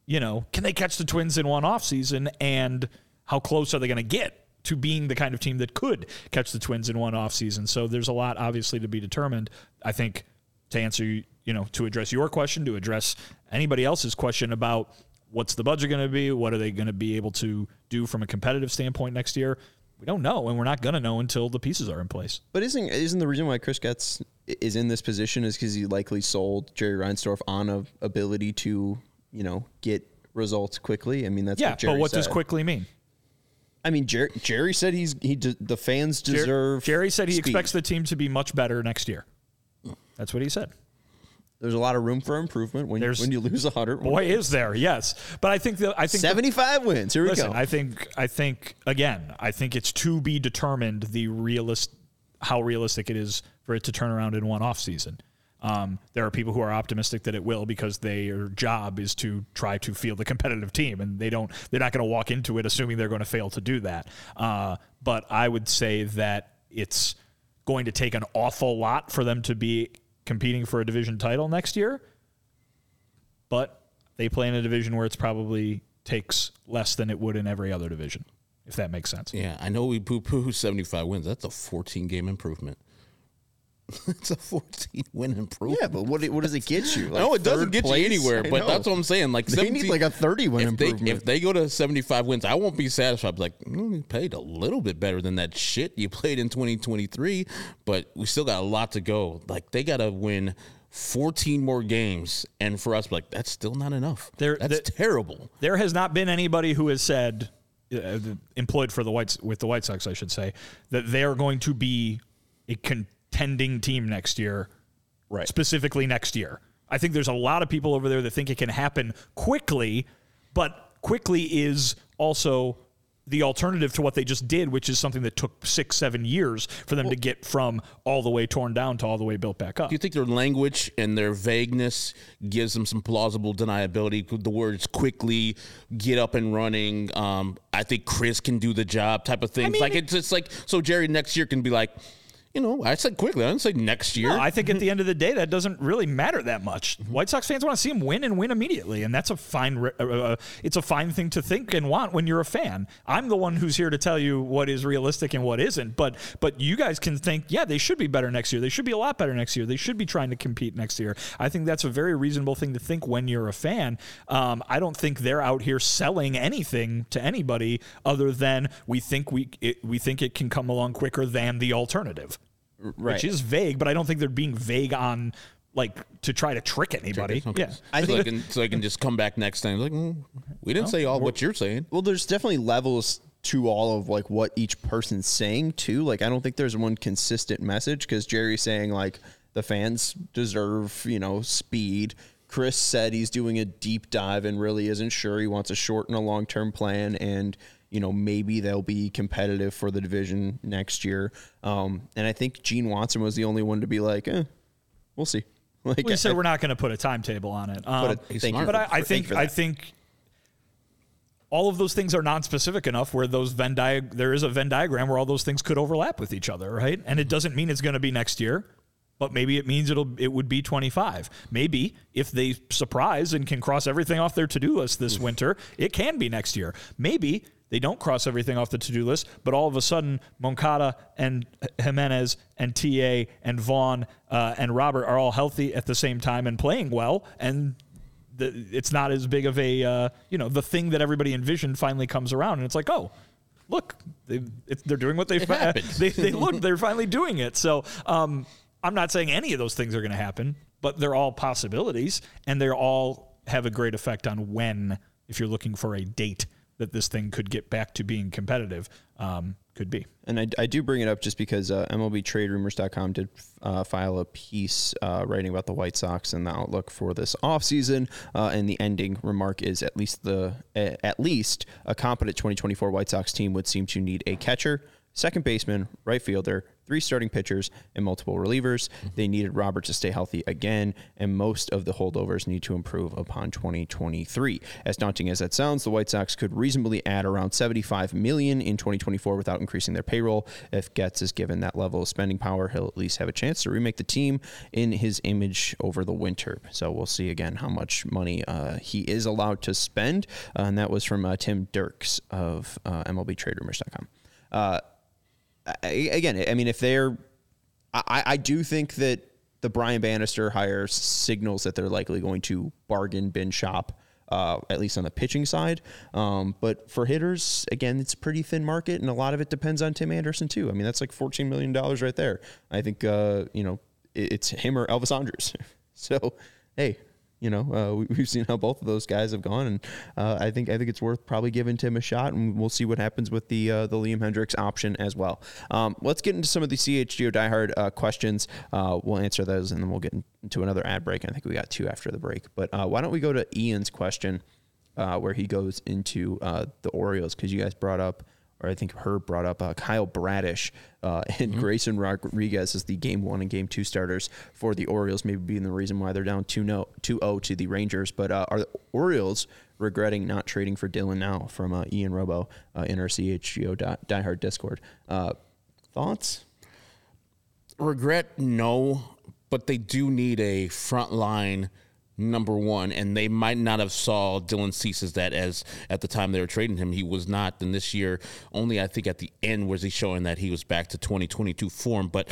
you know, can they catch the Twins in one offseason and how close are they going to get to being the kind of team that could catch the Twins in one offseason? So there's a lot obviously to be determined. I think to answer, you know, to address your question, to address anybody else's question about what's the budget going to be, what are they going to be able to do from a competitive standpoint next year, we don't know, and we're not going to know until the pieces are in place. But isn't isn't the reason why Chris Getz is in this position is because he likely sold Jerry Reinsdorf on a ability to you know get results quickly? I mean that's Yeah, what Jerry but what does quickly mean? I mean Jerry, Jerry said he's he de- the fans deserve. Jerry said he speed. expects the team to be much better next year. That's what he said. There's a lot of room for improvement when There's- when you lose hundred. Boy, is there? Yes, but I think that I think the- seventy five wins. Here we Listen, go. I think I think again, I think it's to be determined the realist how realistic it is for it to turn around in one off season. Um, there are people who are optimistic that it will because their job is to try to field a competitive team, and they don't. They're not going to walk into it assuming they're going to fail to do that. Uh, but I would say that it's going to take an awful lot for them to be competing for a division title next year but they play in a division where it's probably takes less than it would in every other division, if that makes sense. Yeah, I know we poo poo 75 wins. That's a 14 game improvement. it's a 14 win improvement. yeah, but what what does it get you? Like no, it doesn't get place? you anywhere. But that's what I'm saying. Like They need like a thirty win if they, improvement. if they go to 75 wins, I won't be satisfied. Like, mm, you played a little bit better than that shit you played in 2023, but we still got a lot to go. Like, they got to win 14 more games. And for us, like, that's still not enough. There- that's the- terrible. There has not been anybody who has said, uh, employed for the Whites with the White Sox, I should say, that they are going to be a contending team next year, Right. Specifically next year. I think there's a lot of people over there that think it can happen quickly, but quickly is also the alternative to what they just did, which is something that took six, seven years for them to get from all the way torn down to all the way built back up. Do you think their language and their vagueness gives them some plausible deniability? The words quickly, get up and running. Um, I think Chris can do the job type of things. mean- like it's just like so Jerry next year can be like, you know, I said quickly. I didn't say next year. No, I think at the end of the day, that doesn't really matter that much. White Sox fans want to see him win and win immediately, and that's a fine. Uh, uh, it's a fine thing to think and want when you're a fan. I'm the one who's here to tell you what is realistic and what isn't. But but you guys can think, yeah, they should be better next year. They should be a lot better next year. They should be trying to compete next year. I think that's a very reasonable thing to think when you're a fan. Um, I don't think they're out here selling anything to anybody other than we think we it, we think it can come along quicker than the alternative right. which is vague, but I don't think they're being vague on like to try to trick anybody. Okay. Yeah. I so, think- I can, so I can just come back next time. Like, mm, we didn't say all what you're saying. Well, there's definitely levels to all of like what each person's saying too. Like I don't think there's one consistent message because Jerry's saying like the fans deserve, you know, speed. Chris said he's doing a deep dive and really isn't sure. He wants a short and a long term plan and you know, maybe they'll be competitive for the division next year. Um, and I think Gene Watson was the only one to be like, eh, we'll see. Like, We said I- we're not going to put a timetable on it. Um, But it- thank you but I, for- I thank think I think all of those things are non-specific enough where those Venn diag- there is a Venn diagram where all those things could overlap with each other, right? And it doesn't mean it's going to be next year, but maybe it means it'll it would be 25. Maybe if they surprise and can cross everything off their to-do list this winter, it can be next year. Maybe they don't cross everything off the to-do list, but all of a sudden Moncada and Jimenez and TA and Vaughn uh, and Robert are all healthy at the same time and playing well, and the, it's not as big of a uh, you know the thing that everybody envisioned finally comes around and it's like oh look they it's, they're doing what they fi- they they look they're finally doing it. So um, I'm not saying any of those things are going to happen but they're all possibilities and they all have a great effect on when if you're looking for a date that this thing could get back to being competitive um, could be And I, I do bring it up just because uh, MLBTradeRumors.com did uh, file a piece uh, writing about the White Sox and the outlook for this offseason. Uh, and the ending remark is at least the at least a competent 2024 White Sox team would seem to need a catcher, second baseman, right fielder, three starting pitchers, and multiple relievers. They needed Robert to stay healthy again, and most of the holdovers need to improve upon 2023. As daunting as that sounds, the White Sox could reasonably add around 75 million in 2024 without increasing their payroll. If Getz is given that level of spending power, he'll at least have a chance to remake the team in his image over the winter. So we'll see again how much money uh, he is allowed to spend, uh, and that was from uh, Tim Dierkes of uh, MLBTradeRumors.com. Again, I mean, if they're, I, I do think that the Brian Bannister hire signals that they're likely going to bargain bin shop, uh, at least on the pitching side. Um, but for hitters, again, it's pretty thin market, and a lot of it depends on Tim Anderson too. I mean, that's like fourteen million dollars right there. I think uh, you know it, it's him or Elvis Andrus. so, hey. You know, uh, we, we've seen how both of those guys have gone, and uh, I think I think it's worth probably giving Tim a shot, and we'll see what happens with the uh, the Liam Hendriks option as well. Um, let's get into some of the CHGO diehard uh, questions. Uh, we'll answer those, and then we'll get into another ad break. I think we got two after the break, but uh, why don't we go to Ian's question, uh, where he goes into the Orioles because you guys brought up or I think Herb brought up uh, Kyle Bradish uh, and Grayson Rodriguez as the game one and game two starters for the Orioles, maybe being the reason why they're down 2 0 to the Rangers. But uh, are the Orioles regretting not trading for Dylan now from uh, Ian Robo uh, in our CHGO di- diehard Discord? Uh, thoughts? Regret, no, but they do need a front line number one, and they might not have saw Dylan Cease as that as at the time they were trading him. He was not. Then this year, only I think at the end was he showing that he was back to 2022 form. But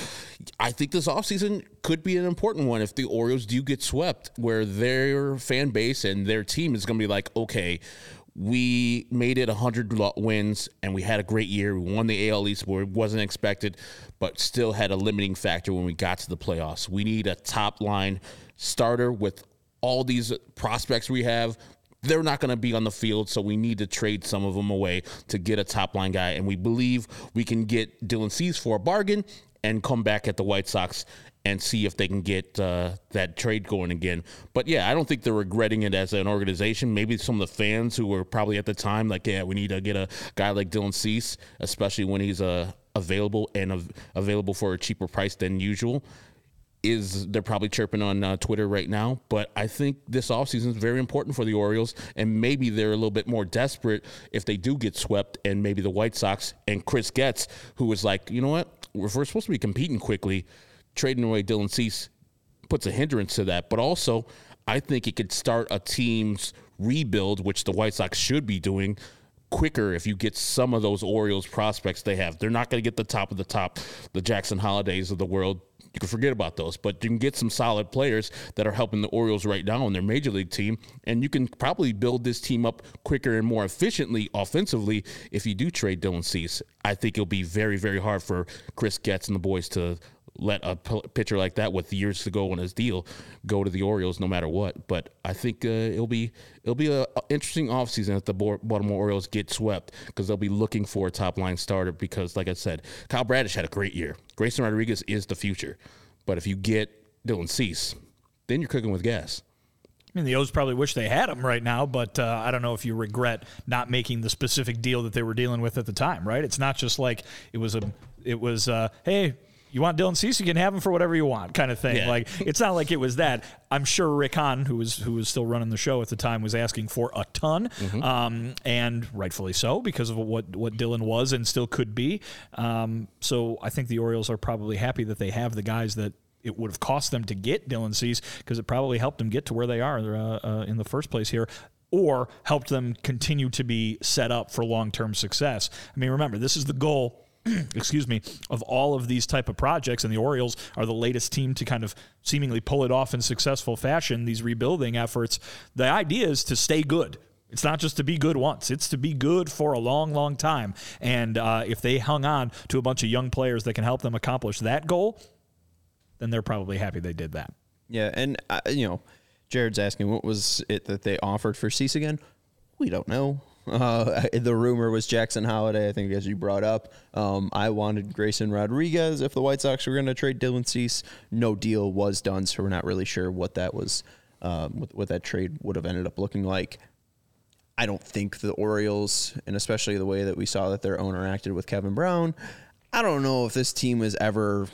I think this offseason could be an important one if the Orioles do get swept, where their fan base and their team is going to be like, okay, we made it 100 wins and we had a great year. We won the AL East where it wasn't expected, but still had a limiting factor when we got to the playoffs. We need a top line starter with all these prospects we have. They're not going to be on the field, so we need to trade some of them away to get a top line guy. And we believe we can get Dylan Cease for a bargain and come back at the White Sox and see if they can get uh, that trade going again. But yeah, I don't think they're regretting it as an organization. Maybe some of the fans who were probably at the time like, yeah, we need to get a guy like Dylan Cease, especially when he's uh, available and av- available for a cheaper price than usual. Is they're probably chirping on uh, Twitter right now, but I think this offseason is very important for the Orioles, and maybe they're a little bit more desperate if they do get swept, and maybe the White Sox and Chris Getz, who was like, you know what, if we're supposed to be competing quickly, trading away Dylan Cease puts a hindrance to that. But also, I think it could start a team's rebuild, which the White Sox should be doing quicker if you get some of those Orioles prospects they have. They're not going to get the top of the top, the Jackson Hollidays of the world. You can forget about those, but you can get some solid players that are helping the Orioles right now in their major league team, and you can probably build this team up quicker and more efficiently offensively if you do trade Dylan Cease. I think it'll be very, very hard for Chris Getz and the boys to let a pitcher like that with years to go on his deal go to the Orioles no matter what. But I think uh, it'll be it'll be a, a interesting offseason if the Baltimore Orioles get swept because they'll be looking for a top line starter because, like I said, Kyle Bradish had a great year. Grayson Rodriguez is the future, but if you get Dylan Cease, then you're cooking with gas. I mean, the O's probably wish they had him right now, but uh, I don't know if you regret not making the specific deal that they were dealing with at the time. Right? It's not just like it was a, it was uh, hey, you want Dylan Cease, you can have him for whatever you want, kind of thing. Yeah. Like it's not like it was that. I'm sure Rick Hahn, who was who was still running the show at the time, was asking for a ton, mm-hmm. um, and rightfully so because of what what Dylan was and still could be. Um, so I think the Orioles are probably happy that they have the guys that it would have cost them to get Dylan Cease because it probably helped them get to where they are uh, uh, in the first place here or helped them continue to be set up for long-term success. I mean, remember, this is the goal excuse me, of all of these type of projects, and the Orioles are the latest team to kind of seemingly pull it off in successful fashion. These rebuilding efforts. The idea is to stay good. It's not just to be good once; it's to be good for a long, long time. And uh, if they hung on to a bunch of young players that can help them accomplish that goal, then they're probably happy they did that. Yeah, and uh, you know, Jared's asking what was it that they offered for Cease again? We don't know. Uh, the rumor was Jackson Holliday, I think, as you brought up. Um, I wanted Grayson Rodriguez if the White Sox were going to trade Dylan Cease. No deal was done, so we're not really sure what that was, uh, what, what that trade would have ended up looking like. I don't think the Orioles, and especially the way that we saw that their owner acted with Kevin Brown, I don't know if this team was ever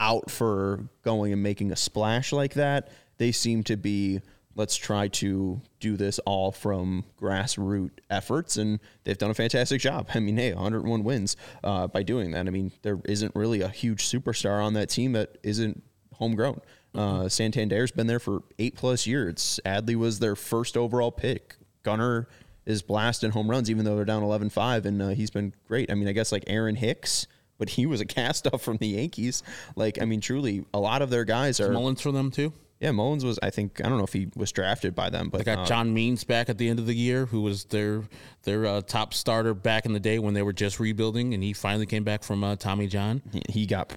out for going and making a splash like that. They seem to be let's try to do this all from grassroots efforts. And they've done a fantastic job. I mean hey 101 wins uh, by doing that. I mean there isn't really a huge superstar on that team that isn't homegrown. Uh, santander's been there for eight plus years. Adley was their first overall pick. Gunnar is blasting home runs even though they're down 11-5 and uh, he's been great. I mean i guess like aaron hicks but he was a cast off from the yankees. Like i mean truly a lot of their guys are mullins for them too yeah, Mullins was. I think I don't know if he was drafted by them, but they got uh, John Means back at the end of the year, who was their their uh, top starter back in the day when they were just rebuilding, and he finally came back from uh, Tommy John. He, got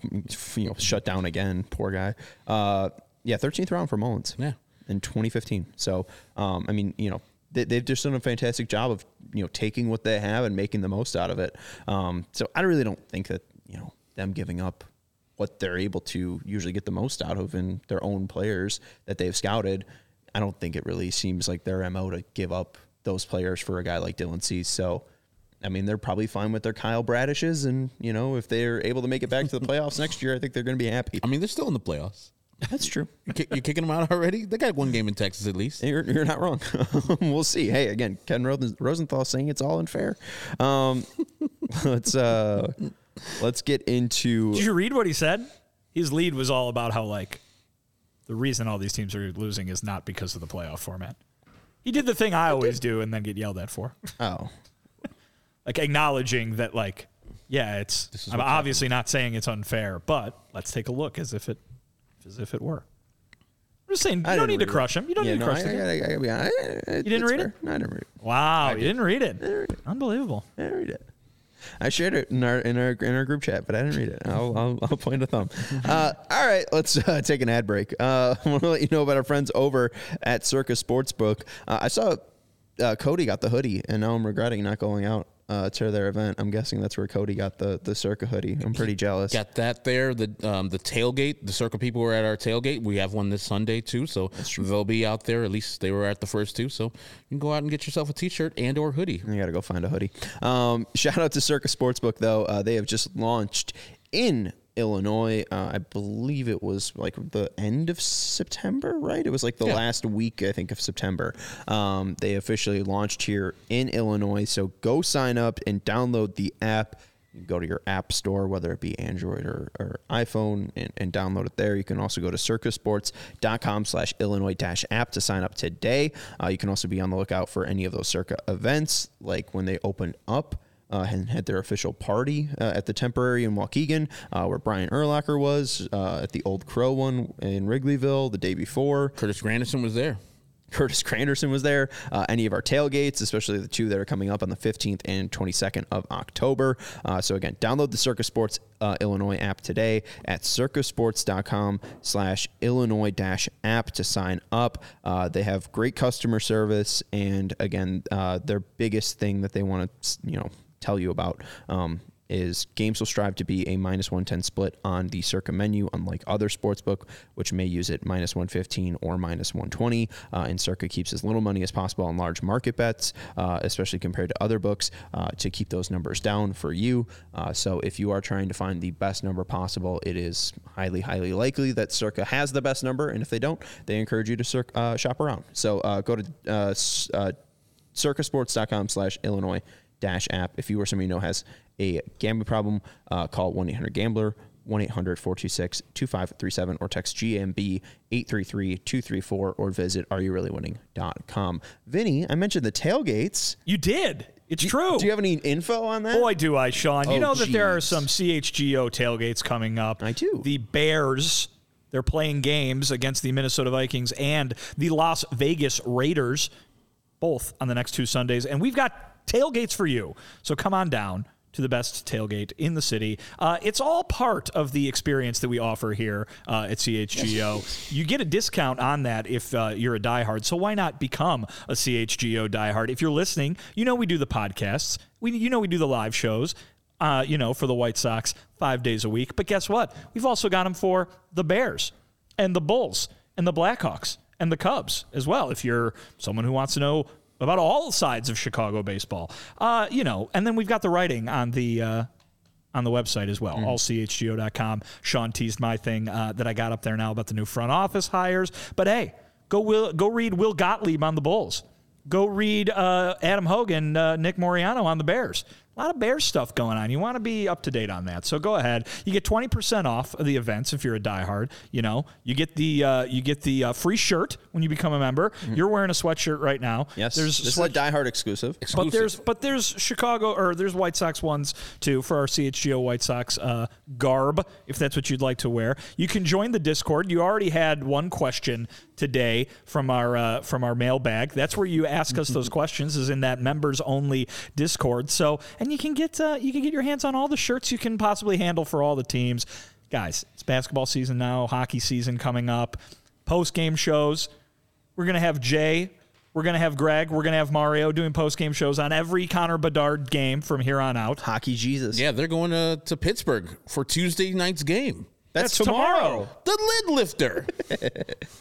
you know shut down again. Poor guy. Uh, yeah, 13th round for Mullins. Yeah, in 2015. So, um, I mean, you know, they, have just done a fantastic job of you know taking what they have and making the most out of it. Um, so I really don't think that you know them giving up what they're able to usually get the most out of in their own players that they've scouted. I don't think it really seems like their MO to give up those players for a guy like Dylan Cease. So, I mean, they're probably fine with their Kyle Bradishes. And, you know, if they're able to make it back to the playoffs next year, I think they're going to be happy. I mean, they're still in the playoffs. That's true. You're, you're, kicking them out already? They got one game in Texas at least. You're, you're not wrong. we'll see. Hey, again, Ken Rosenthal saying it's all unfair. Um, let's uh, let's get into. Did you read what he said? His lead was all about how like the reason all these teams are losing is not because of the playoff format. He did the thing I always do and then get yelled at for. Oh, like acknowledging that like yeah, it's. I'm obviously not saying it's unfair, but let's take a look as if it as if it were. I'm just saying, you don't need to crush him. You don't yeah, need to no, crush him. you didn't read fair. it? No, I didn't read it. Wow, you didn't read it. Didn't read it. Unbelievable. I didn't read it. I shared it in our in our in our group chat, but I didn't read it. I'll I'll, I'll point a thumb. Uh, all right, let's uh, take an ad break. Uh, I want to let you know about our friends over at Circa Sportsbook. Uh, I saw uh, Cody got the hoodie, and now I'm regretting not going out uh, to their event. I'm guessing that's where Cody got the the Circa hoodie. I'm pretty jealous. Got that there. The um, the tailgate. The Circa people were at our tailgate. We have one this Sunday too, so they'll be out there. At least they were at the first two. So you can go out and get yourself a T-shirt and or hoodie. You got to go find a hoodie. Um, shout out to Circa Sportsbook though. Uh, they have just launched in Illinois. Uh, I believe it was like the end of September, right? It was like the yeah. last week, I think, of September. Um, they officially launched here in Illinois. So go sign up and download the app You can go to your app store, whether it be Android or, or iPhone, and, and download it there. You can also go to circasports.com slash Illinois dash app to sign up today. Uh, you can also be on the lookout for any of those Circa events, like when they open up. Uh, and had their official party uh, at the temporary in Waukegan, uh, where Brian Urlacher was uh, at the Old Crow one in Wrigleyville the day before. Curtis Granderson was there. Curtis Granderson was there. Uh, any of our tailgates, especially the two that are coming up on the 15th and 22nd of October. Uh, so again, download the Circa Sports uh, Illinois app today at circasports.com slash Illinois dash app to sign up. Uh, they have great customer service. And again, uh, their biggest thing that they want to, you know, tell you about um, is games will strive to be a minus 110 split on the circa menu, unlike other sportsbook, which may use it minus 115 or minus 120. Uh, and circa keeps as little money as possible on large market bets, uh, especially compared to other books, uh, to keep those numbers down for you. Uh, so if you are trying to find the best number possible, it is highly, highly likely that circa has the best number. And if they don't, they encourage you to uh, shop around. So uh, go to circasports.com slash Illinois dash app. If you or somebody you know has a gambling problem, uh, call 1 800 Gambler, 1 800 426 2537, or text GMB 833 234, or visit areyoureallywinning.com. Vinnie, I mentioned the tailgates. You did. It's true. Do you have any info on that? Boy, do I, Sean. You Oh, know that there are some CHGO tailgates coming up. I do. The Bears, they're playing games against the Minnesota Vikings and the Las Vegas Raiders, both on the next two Sundays. And we've got tailgates for you. So come on down to the best tailgate in the city. Uh, it's all part of the experience that we offer here uh, at CHGO. You get a discount on that if uh, you're a diehard. So why not become a CHGO diehard? If you're listening, you know we do the podcasts. We you know we do the live shows. Uh, you know, for the White Sox five days a week. But guess what? We've also got them for the Bears and the Bulls and the Blackhawks and the Cubs as well. If you're someone who wants to know about all sides of Chicago baseball, uh, you know, and then we've got the writing on the uh, on the website as well, allchgo.com. Sean teased my thing uh, that I got up there now about the new front office hires. But hey, go Will, go read Will Gottlieb on the Bulls. Go read uh, Adam Hogan, uh, Nick Moriano on the Bears. A lot of bear stuff going on. You want to be up to date on that. So go ahead. You get 20% off of the events if you're a diehard. You know, you get the uh, you get the uh, free shirt when you become a member. You're wearing a sweatshirt right now. yes. There's this sweat- is a diehard exclusive. but there's but there's Chicago or there's White Sox ones too for our CHGO White Sox uh, garb if that's what you'd like to wear. You can join the Discord. You already had one question today from our uh, from our mailbag. That's where you ask us those questions is in that members only Discord. So and you can get uh, you can get your hands on all the shirts you can possibly handle for all the teams. Guys, it's basketball season now, hockey season coming up, post game shows. We're gonna have Jay. We're gonna have Greg. We're gonna have Mario doing post game shows on every Connor Bedard game from here on out. Hockey Jesus. Yeah, they're going to, to Pittsburgh for Tuesday night's game. That's, That's tomorrow. The lid lifter.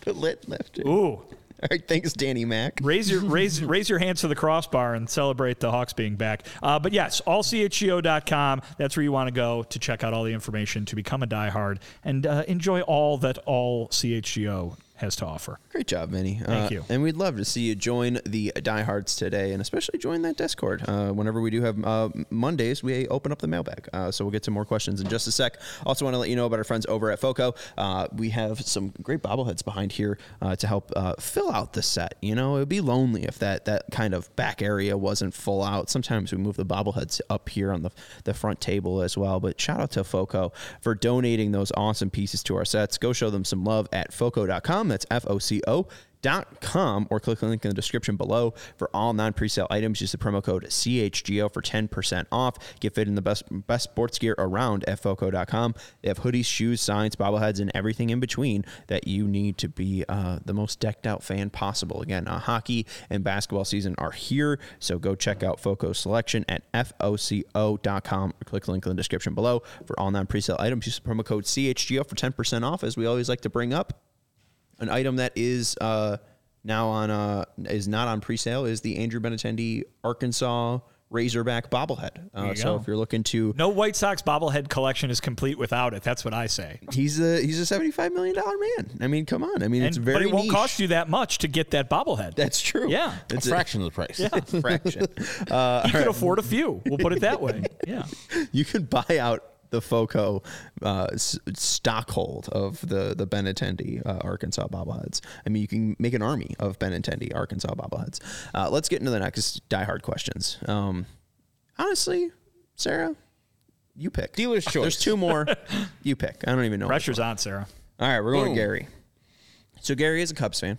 The lid lifter. left. All right. Thanks, Danny Mac. raise your raise raise your hands to the crossbar and celebrate the Hawks being back. Uh, but yes, allchgo.com. That's where you want to go to check out all the information to become a diehard and uh, enjoy all that all CHGO has to offer. Great job, Vinnie. Thank Uh, you. And we'd love to see you join the diehards today, and especially join that Discord. Uh, whenever we do have uh, Mondays, we open up the mailbag. Uh, so we'll get to more questions in just a sec. Also, want to let you know about our friends over at FOCO. Uh, we have some great bobbleheads behind here uh, to help uh, fill out the set. You know, it would be lonely if that that kind of back area wasn't full out. Sometimes we move the bobbleheads up here on the the front table as well. But shout out to FOCO for donating those awesome pieces to our sets. Go show them some love at FOCO.com. That's F O C O dot com or click the link in the description below for all non-presale items. Use the promo code chgo for 10% off. Get fit in the best best sports gear around foco.com they have hoodies shoes signs bobbleheads and everything in between that you need to be uh, the most decked out fan possible. Again uh, hockey and basketball season are here so go check out Foco selection at foco.com or click the link in the description below for all non-presale items. Use the promo code chgo for 10% off as we always like to bring up an item that is uh, now on uh, is not on pre-sale is the Andrew Benintendi Arkansas Razorback bobblehead. Uh, so go. if you're looking to, No White Sox bobblehead collection is complete without it. That's what I say. he's a he's a 75 million dollar man. I mean, come on. I mean, And, it's very but it won't niche. cost you that much to get that bobblehead. That's true. Yeah. it's A it's fraction of the price. a fraction. Uh, he could afford a few. We'll put it that way. Yeah. you can buy out the FOCO uh, s- stockhold of the the Benintendi uh, Arkansas bobbleheads. I mean, you can make an army of Ben Benintendi Arkansas bobbleheads. Uh, let's get into the next diehard questions. Um, honestly, Sarah, you pick. Dealer's choice. There's two more. You pick. I don't even know. Pressure's on, Sarah. All right, we're going Boom. to Gary. So Gary is a Cubs fan.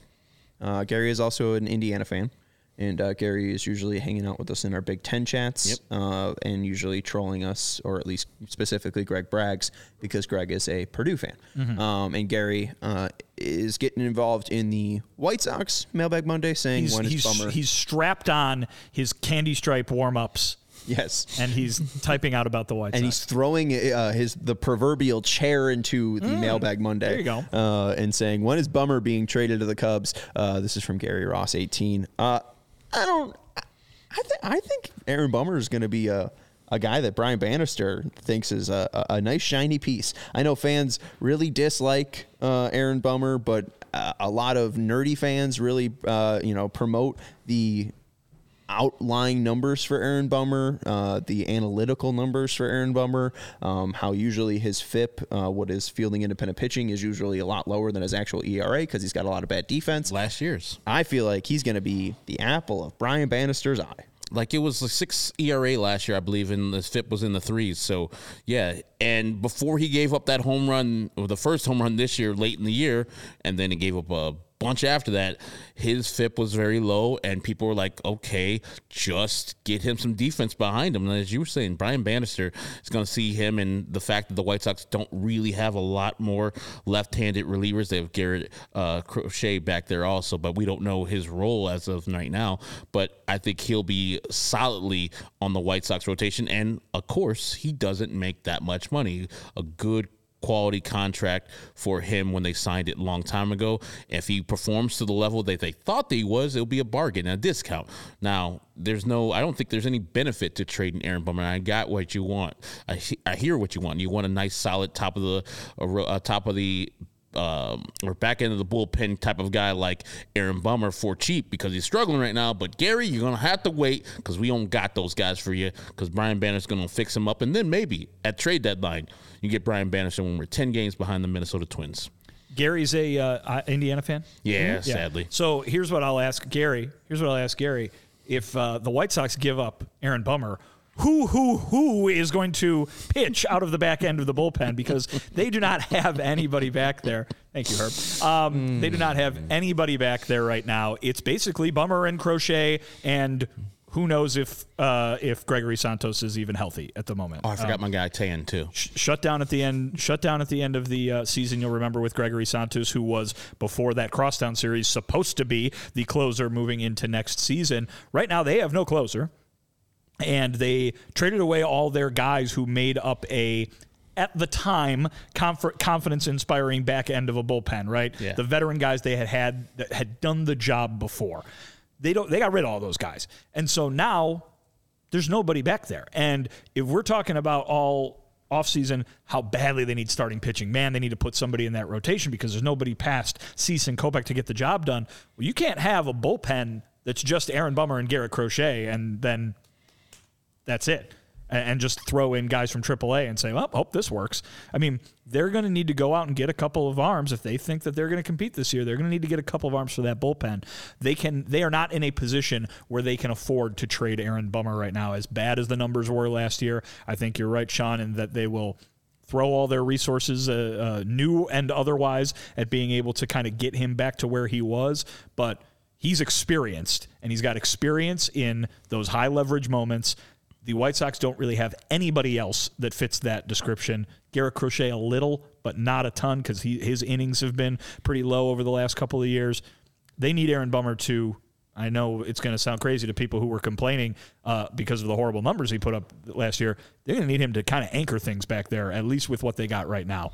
Uh, Gary is also an Indiana fan, and uh, Gary is usually hanging out with us in our Big Ten chats, Yep. uh, and usually trolling us, or at least specifically Greg Braggs, because Greg is a Purdue fan. Um, and Gary uh, is getting involved in the White Sox Mailbag Monday, saying He's, when he's, bummer. he's strapped on his candy stripe warm ups yes. and he's typing out about the White and Sox. And he's throwing uh, his the proverbial chair into the mailbag Monday. Mm. there you go. Uh, and saying when is Bummer being traded to the Cubs? Uh, this is from Gary Ross, eighteen. I don't. I think I think Aaron Bummer is going to be a. A guy that Brian Bannister thinks is a, a, a nice shiny piece. I know fans really dislike uh, Aaron Bummer, but uh, a lot of nerdy fans really, uh, you know, promote the outlying numbers for Aaron Bummer, uh, the analytical numbers for Aaron Bummer, um, how usually his FIP, uh, what is fielding independent pitching, is usually a lot lower than his actual ERA because he's got a lot of bad defense. Last year's. I feel like he's going to be the apple of Brian Bannister's eye. Like it was a six ERA last year, I believe, and the FIP was in the threes. So yeah, and before he gave up that home run, or the first home run this year, late in the year, and then he gave up a bunch after that, his FIP was very low, and people were like, okay, just get him some defense behind him. And as you were saying, Brian Bannister is going to see him, and the fact that the White Sox don't really have a lot more left-handed relievers. They have Garrett uh, Crochet back there also, but we don't know his role as of right now. But I think he'll be solidly on the White Sox rotation, and of course, he doesn't make that much money. A good quality contract for him when they signed it a long time ago. If he performs to the level that they thought that he was, it'll be a bargain, a discount. Now, there's no, I don't think there's any benefit to trading Aaron Bummer. I got what you want. I, I hear what you want. You want a nice, solid top of the, uh, top of the um, or back end of the bullpen type of guy like Aaron Bummer for cheap because he's struggling right now. But Gary, you're gonna have to wait because we don't got those guys for you because Brian Banner's gonna fix him up, and then maybe at trade deadline you get Brian Bannister when we're ten games behind the Minnesota Twins. Gary's a uh, Indiana fan. Yeah, sadly. So here's what I'll ask Gary. Here's what I'll ask Gary. If uh, the White Sox give up Aaron Bummer, who who who is going to pitch out of the back end of the bullpen because they do not have anybody back there. Thank you, Herb. Um, They do not have anybody back there right now. It's basically Bummer and Crochet, and who knows if uh, if Gregory Santos is even healthy at the moment. Oh, I forgot my guy Tan too. sh- shut down at the end. Shut down at the end of the uh, season. You'll remember with Gregory Santos, who was before that crosstown series supposed to be the closer moving into next season. Right now, they have no closer, and they traded away all their guys who made up a. At the time, conf- confidence-inspiring back end of a bullpen, right? Yeah. The veteran guys they had had that had done the job before. They don't. They got rid of all those guys, and so now there's nobody back there. And if we're talking about all offseason, how badly they need starting pitching, man, they need to put somebody in that rotation because there's nobody past Cease and Kopech to get the job done. Well, you can't have a bullpen that's just Aaron Bummer and Garrett Crochet and then that's it. And just throw in guys from AAA and say, well, hope this works. I mean, they're going to need to go out and get a couple of arms if they think that they're going to compete this year. They're going to need to get a couple of arms for that bullpen. They can. They are not in a position where they can afford to trade Aaron Bummer right now. As bad as the numbers were last year, I think you're right, Sean, in that they will throw all their resources, uh, uh, new and otherwise, at being able to kind of get him back to where he was. But he's experienced, and he's got experience in those high leverage moments. The White Sox don't really have anybody else that fits that description. Garrett Crochet a little, but not a ton because his innings have been pretty low over the last couple of years. They need Aaron Bummer to. I know it's going to sound crazy to people who were complaining uh, because of the horrible numbers he put up last year. They're going to need him to kind of anchor things back there, at least with what they got right now.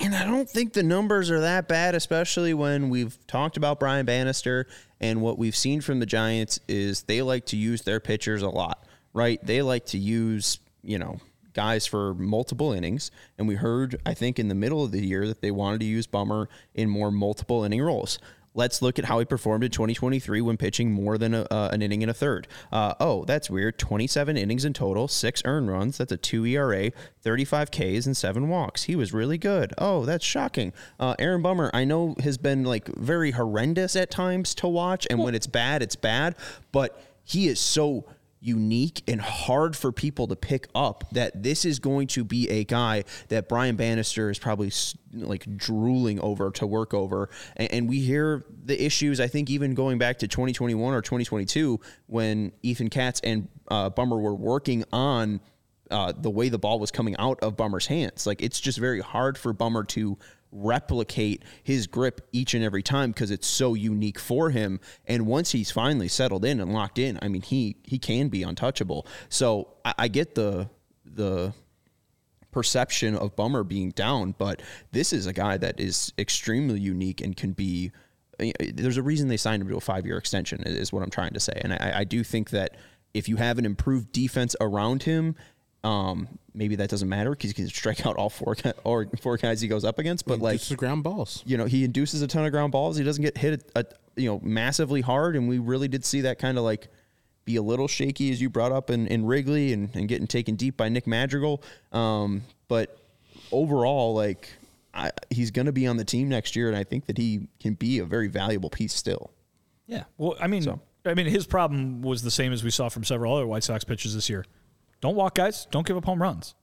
And I don't think the numbers are that bad, especially when we've talked about Brian Bannister and what we've seen from the Giants is they like to use their pitchers a lot. Right? They like to use, you know, guys for multiple innings. And we heard, I think, in the middle of the year that they wanted to use Bummer in more multiple inning roles. Let's look at how he performed in 2023 when pitching more than a, uh, an inning and a third. Uh, oh, that's weird. 27 innings in total, six earned runs. That's a two ERA, 35 Ks, and seven walks. He was really good. Oh, that's shocking. Uh, Aaron Bummer, I know, has been like very horrendous at times to watch, and when it's bad, it's bad. But he is so unique and hard for people to pick up that this is going to be a guy that Brian Bannister is probably like drooling over to work over. And, and, we hear the issues, I think, even going back to 2021 or 2022 when Ethan Katz and uh, Bummer were working on. Uh, the way the ball was coming out of Bummer's hands. Like, it's just very hard for Bummer to replicate his grip each and every time because it's so unique for him. And once he's finally settled in and locked in, I mean, he he can be untouchable. So I, I get the the perception of Bummer being down, but this is a guy that is extremely unique and can be. There's a reason they signed him to a five year extension, is what I'm trying to say. And I, I do think that if you have an improved defense around him um, maybe that doesn't matter because he can strike out all four or four guys he goes up against. But he like ground balls, you know, he induces a ton of ground balls. He doesn't get hit, a, a, you know, massively hard, and we really did see that kind of like be a little shaky as you brought up in, in Wrigley and, and getting taken deep by Nick Madrigal. Um, but overall, like I, he's going to be on the team next year, and I think that he can be a very valuable piece still. Yeah. Well, I mean, so. I mean, his problem was the same as we saw from several other White Sox pitchers this year. Don't walk guys. Don't give up home runs.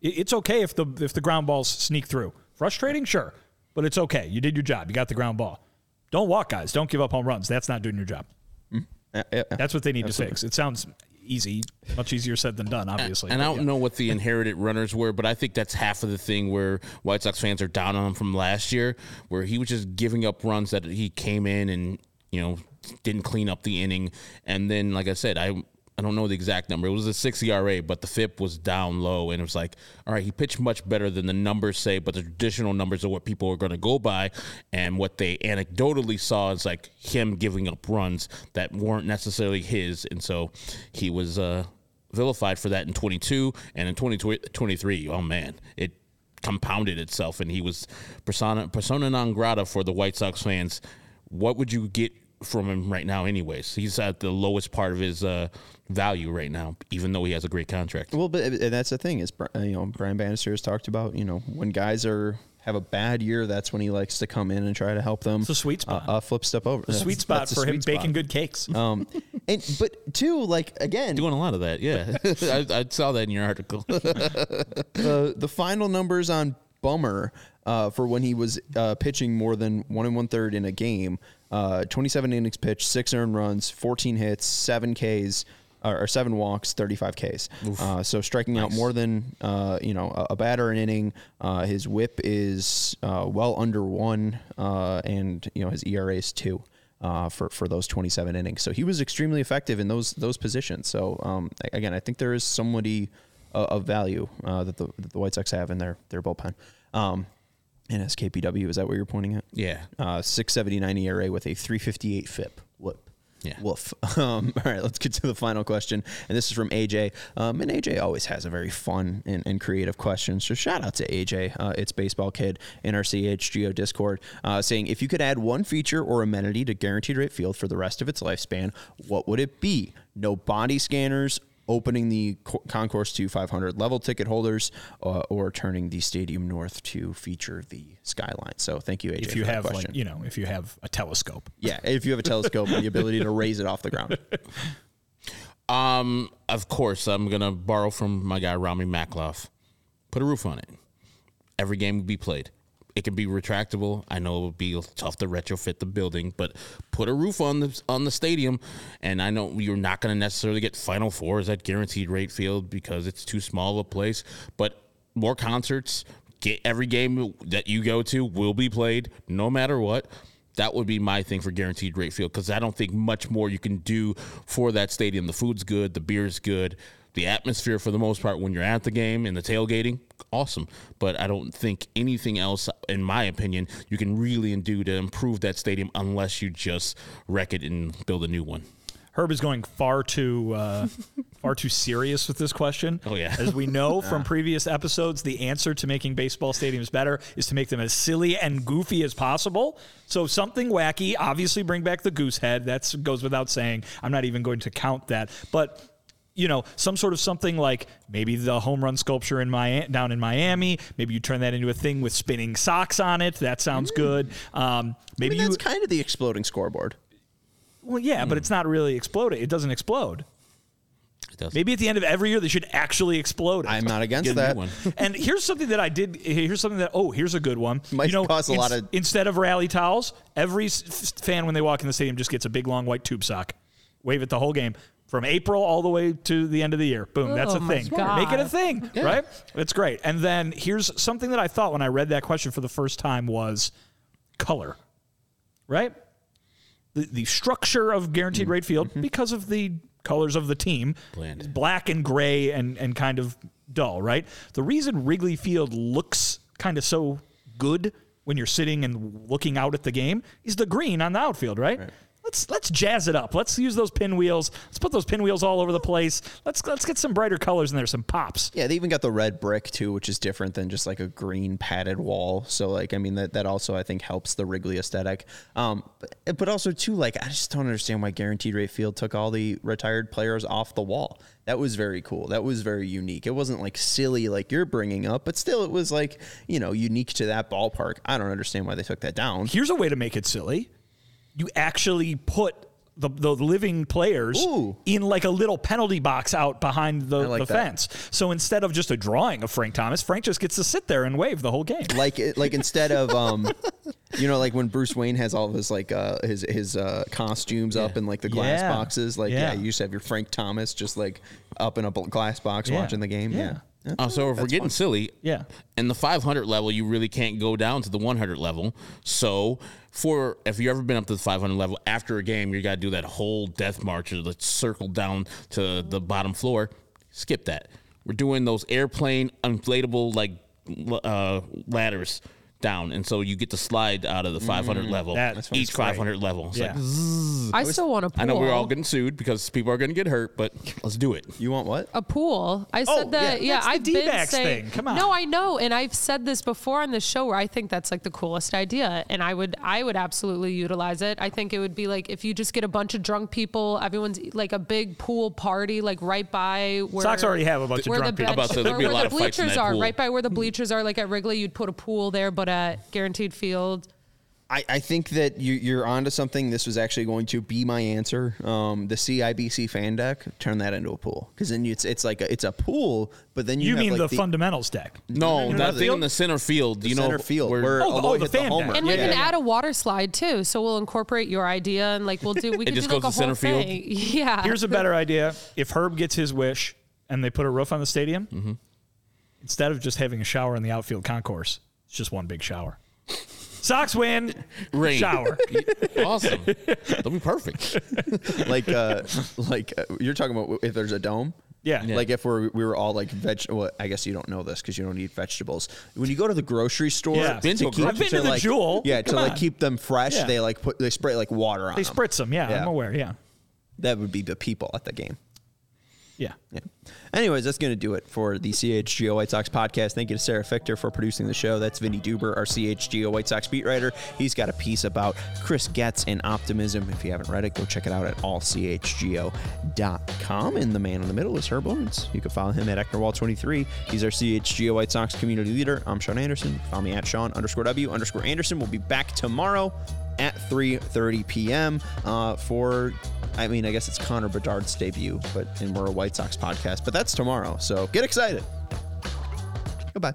It's okay if the if the ground balls sneak through. Frustrating, sure, but it's okay. You did your job. You got the ground ball. Don't walk guys. Don't give up home runs. That's not doing your job. Mm. Uh, yeah, That's what they need Absolutely. to fix. It sounds easy, much easier said than done, obviously. And, and I don't yeah. know what the inherited runners were, but I think that's half of the thing where White Sox fans are down on him from last year, where he was just giving up runs that he came in and you know didn't clean up the inning, and then like I said, I I don't know the exact number. It was a six ERA, but the FIP was down low, and it was like, all right, he pitched much better than the numbers say, but the traditional numbers are what people are going to go by, and what they anecdotally saw is like him giving up runs that weren't necessarily his, and so he was uh, vilified for that in 22 and in 2023. Oh man, it compounded itself, and he was persona persona non grata for the White Sox fans. What would you get from him right now, anyways. He's at the lowest part of his uh, value right now, even though he has a great contract. Well, but and that's the thing is, you know, Brian Bannister has talked about, you know, when guys are have a bad year, that's when he likes to come in and try to help them. It's a sweet spot. Uh, uh, flip step over. The sweet spot for him spot. baking good cakes. Um, and but two, like again, doing a lot of that. Yeah, I, I, saw that in your article. the the final numbers on Bummer uh, for when he was uh, pitching more than one and one third in a game. Uh, 27 innings pitched, six earned runs, 14 hits, seven Ks, or, seven walks, 35 Ks. Uh, so striking nice. out more than uh, you know a, a, batter an inning. Uh, his WHIP is uh, well under one, uh, and you know his ERA is two. Uh, for for those 27 innings, so he was extremely effective in those those positions. So um, again, I think there is somebody of value that the, that the White Sox have in their their bullpen. Um, NSKPW, is that what you're pointing at? Yeah. Uh, 679 ERA with a 358 FIP. Whoop. Yeah. Woof. Um, all right, let's get to the final question. And this is from AJ. Um, and AJ always has a very fun and, and creative question. So shout out to AJ. Uh, it's Baseball Kid in our CHGO Discord uh, saying if you could add one feature or amenity to Guaranteed Rate Field for the rest of its lifespan, what would it be? No body scanners, opening the concourse to 500 level ticket holders uh, or turning the stadium north to feature the skyline. So thank you, AJ. If you have, like, you know, if you have a telescope. Yeah, if you have a telescope and the ability to raise it off the ground. Um, of course, I'm gonna borrow from my guy Rami Makloff. Put a roof on it. Every game will be played. It can be retractable. I know it would be tough to retrofit the building, but put a roof on the on the stadium. And I know you're not going to necessarily get Final Fours at Guaranteed Rate Field because it's too small of a place. But more concerts. Get every game that you go to will be played, no matter what. That would be my thing for Guaranteed Rate Field because I don't think much more you can do for that stadium. The food's good, the beer's good the atmosphere for the most part when you're at the game and the tailgating awesome but i don't think anything else in my opinion you can really do to improve that stadium unless you just wreck it and build a new one Herb is going far too uh, far too serious with this question. Oh, yeah. As we know from previous episodes, the answer to making baseball stadiums better is to make them as silly and goofy as possible. So something wacky, obviously bring back the goose head. That goes without saying. I'm not even going to count that. But you know, some sort of something like maybe the home run sculpture in my down in Miami. Maybe you turn that into a thing with spinning socks on it. That sounds good. Um, I mean, maybe you that's kind of the exploding scoreboard. well, yeah, but it's not really exploding. It doesn't explode. Maybe at the end of every year they should actually explode it. I'm not against Get that. one. and here's something that I did. Here's something that oh, here's a good one. Might cost a lot of- instead of rally towels. Every s- f- fan when they walk in the stadium just gets a big long white tube sock. Wave it the whole game from April all the way to the end of the year. Boom, that's Oh a thing. God. Make it a thing, right? It's great. And then here's something that I thought when I read that question for the first time was color, right? The, the structure of guaranteed Mm-hmm. rate field because of the colors of the team Bland. black and gray and, and kind of dull, right? The reason Wrigley Field looks kind of so good when you're sitting and looking out at the game is the green on the outfield, right? Let's let's jazz it up. Let's use those pinwheels. Let's put those pinwheels all over the place. Let's let's get some brighter colors in there, some pops. Yeah, they even got the red brick too, which is different than just like a green padded wall. So like, I mean, that that also I think helps the Wrigley aesthetic. Um, but, but also too, like, I just don't understand why Guaranteed Rate Field took all the retired players off the wall. That was very cool. That was very unique. It wasn't like silly like you're bringing up, but still, it was like you know unique to that ballpark. I don't understand why they took that down. Here's a way to make it silly. You actually put the, the living players Ooh. in like a little penalty box out behind the, like the fence. So instead of just a drawing of Frank Thomas, Frank just gets to sit there and wave the whole game. like like instead of um you know like when Bruce Wayne has all of his like uh his his uh costumes up in like the glass Yeah. boxes like yeah. Yeah. you used to have your Frank Thomas just like up in a glass box Yeah. watching the game yeah, Yeah. Uh, so if we're getting silly, Yeah. in the 500 level, you really can't go down to the 100 level. So for if you've ever been up to the 500 level after a game, you got to do that whole death march or the circle down to the bottom floor. Skip that. We're doing those airplane inflatable like uh, ladders down, and so you get to slide out of the 500 mm-hmm. level. That- That's each great. 500 level. It's Yeah. like, I still want a pool. I know we're all getting sued because people are going to get hurt, but let's do it. you want what a pool. I Oh, said that. yeah. Yeah, That's the I've been D-backs saying. thing. Come on. No, I know, and I've said this before on the show where I think that's like the coolest idea, and I would, I would absolutely utilize it. I think it would be like if you just get a bunch of drunk people, everyone's like a big pool party, like right by where Sox already have a bunch of where drunk the people. I'm about to say, there'd be a where lot the of fights in bleachers that are, pool. right by where the bleachers are. Like at Wrigley, you'd put a pool there, but at Guaranteed Field. I, I think that you, you're onto something. This was actually going to be my answer. Um, the CIBC fan deck, turn that into a pool because then it's it's like a, it's a pool, but then you, You have mean like the, fundamentals deck? No, no, that the- thing in the center field. you know, center field where- where, Oh, the- although oh, the hit the fan homer. deck. And we Yeah, can yeah, add a water slide too, so we'll incorporate your idea and like we'll do. We can just do like goes a to whole center field? thing. Yeah. Here's a better idea. If Herb gets his wish and they put a roof on the stadium, Mm-hmm. instead of just having a shower in the outfield concourse, it's just one big shower. Sox win. Rain. Shower. awesome. That'll be perfect. like uh like uh, you're talking about if there's a dome Yeah. like if we're we were all like veg well, i guess you don't know this because you don't eat vegetables when you go to the grocery store Yeah. to Been to a keep- I've been to the like, Jewel. yeah to Come like on. keep them fresh Yeah. they like put they spray like water on them. They them spritz them. Yeah, Yeah. I'm aware. Yeah. that would be the people at the game Yeah. yeah. Anyways, that's going to do it for the CHGO White Sox podcast. Thank you to Sarah Fichter for producing the show. That's Vinnie Duber, our CHGO White Sox beat writer. He's got a piece about Chris Getz and optimism. If you haven't read it, go check it out at allchgo.com. And the man in the middle is Herb Lawrence. You can follow him at Ecknerwall23. He's our CHGO White Sox community leader. I'm Sean Anderson. Follow me at Sean underscore W underscore Anderson. We'll be back tomorrow at 3.30 p.m. Uh, for, I mean, I guess it's Connor Bedard's debut, but and we're a White Sox podcast, but that's tomorrow. So get excited. Goodbye.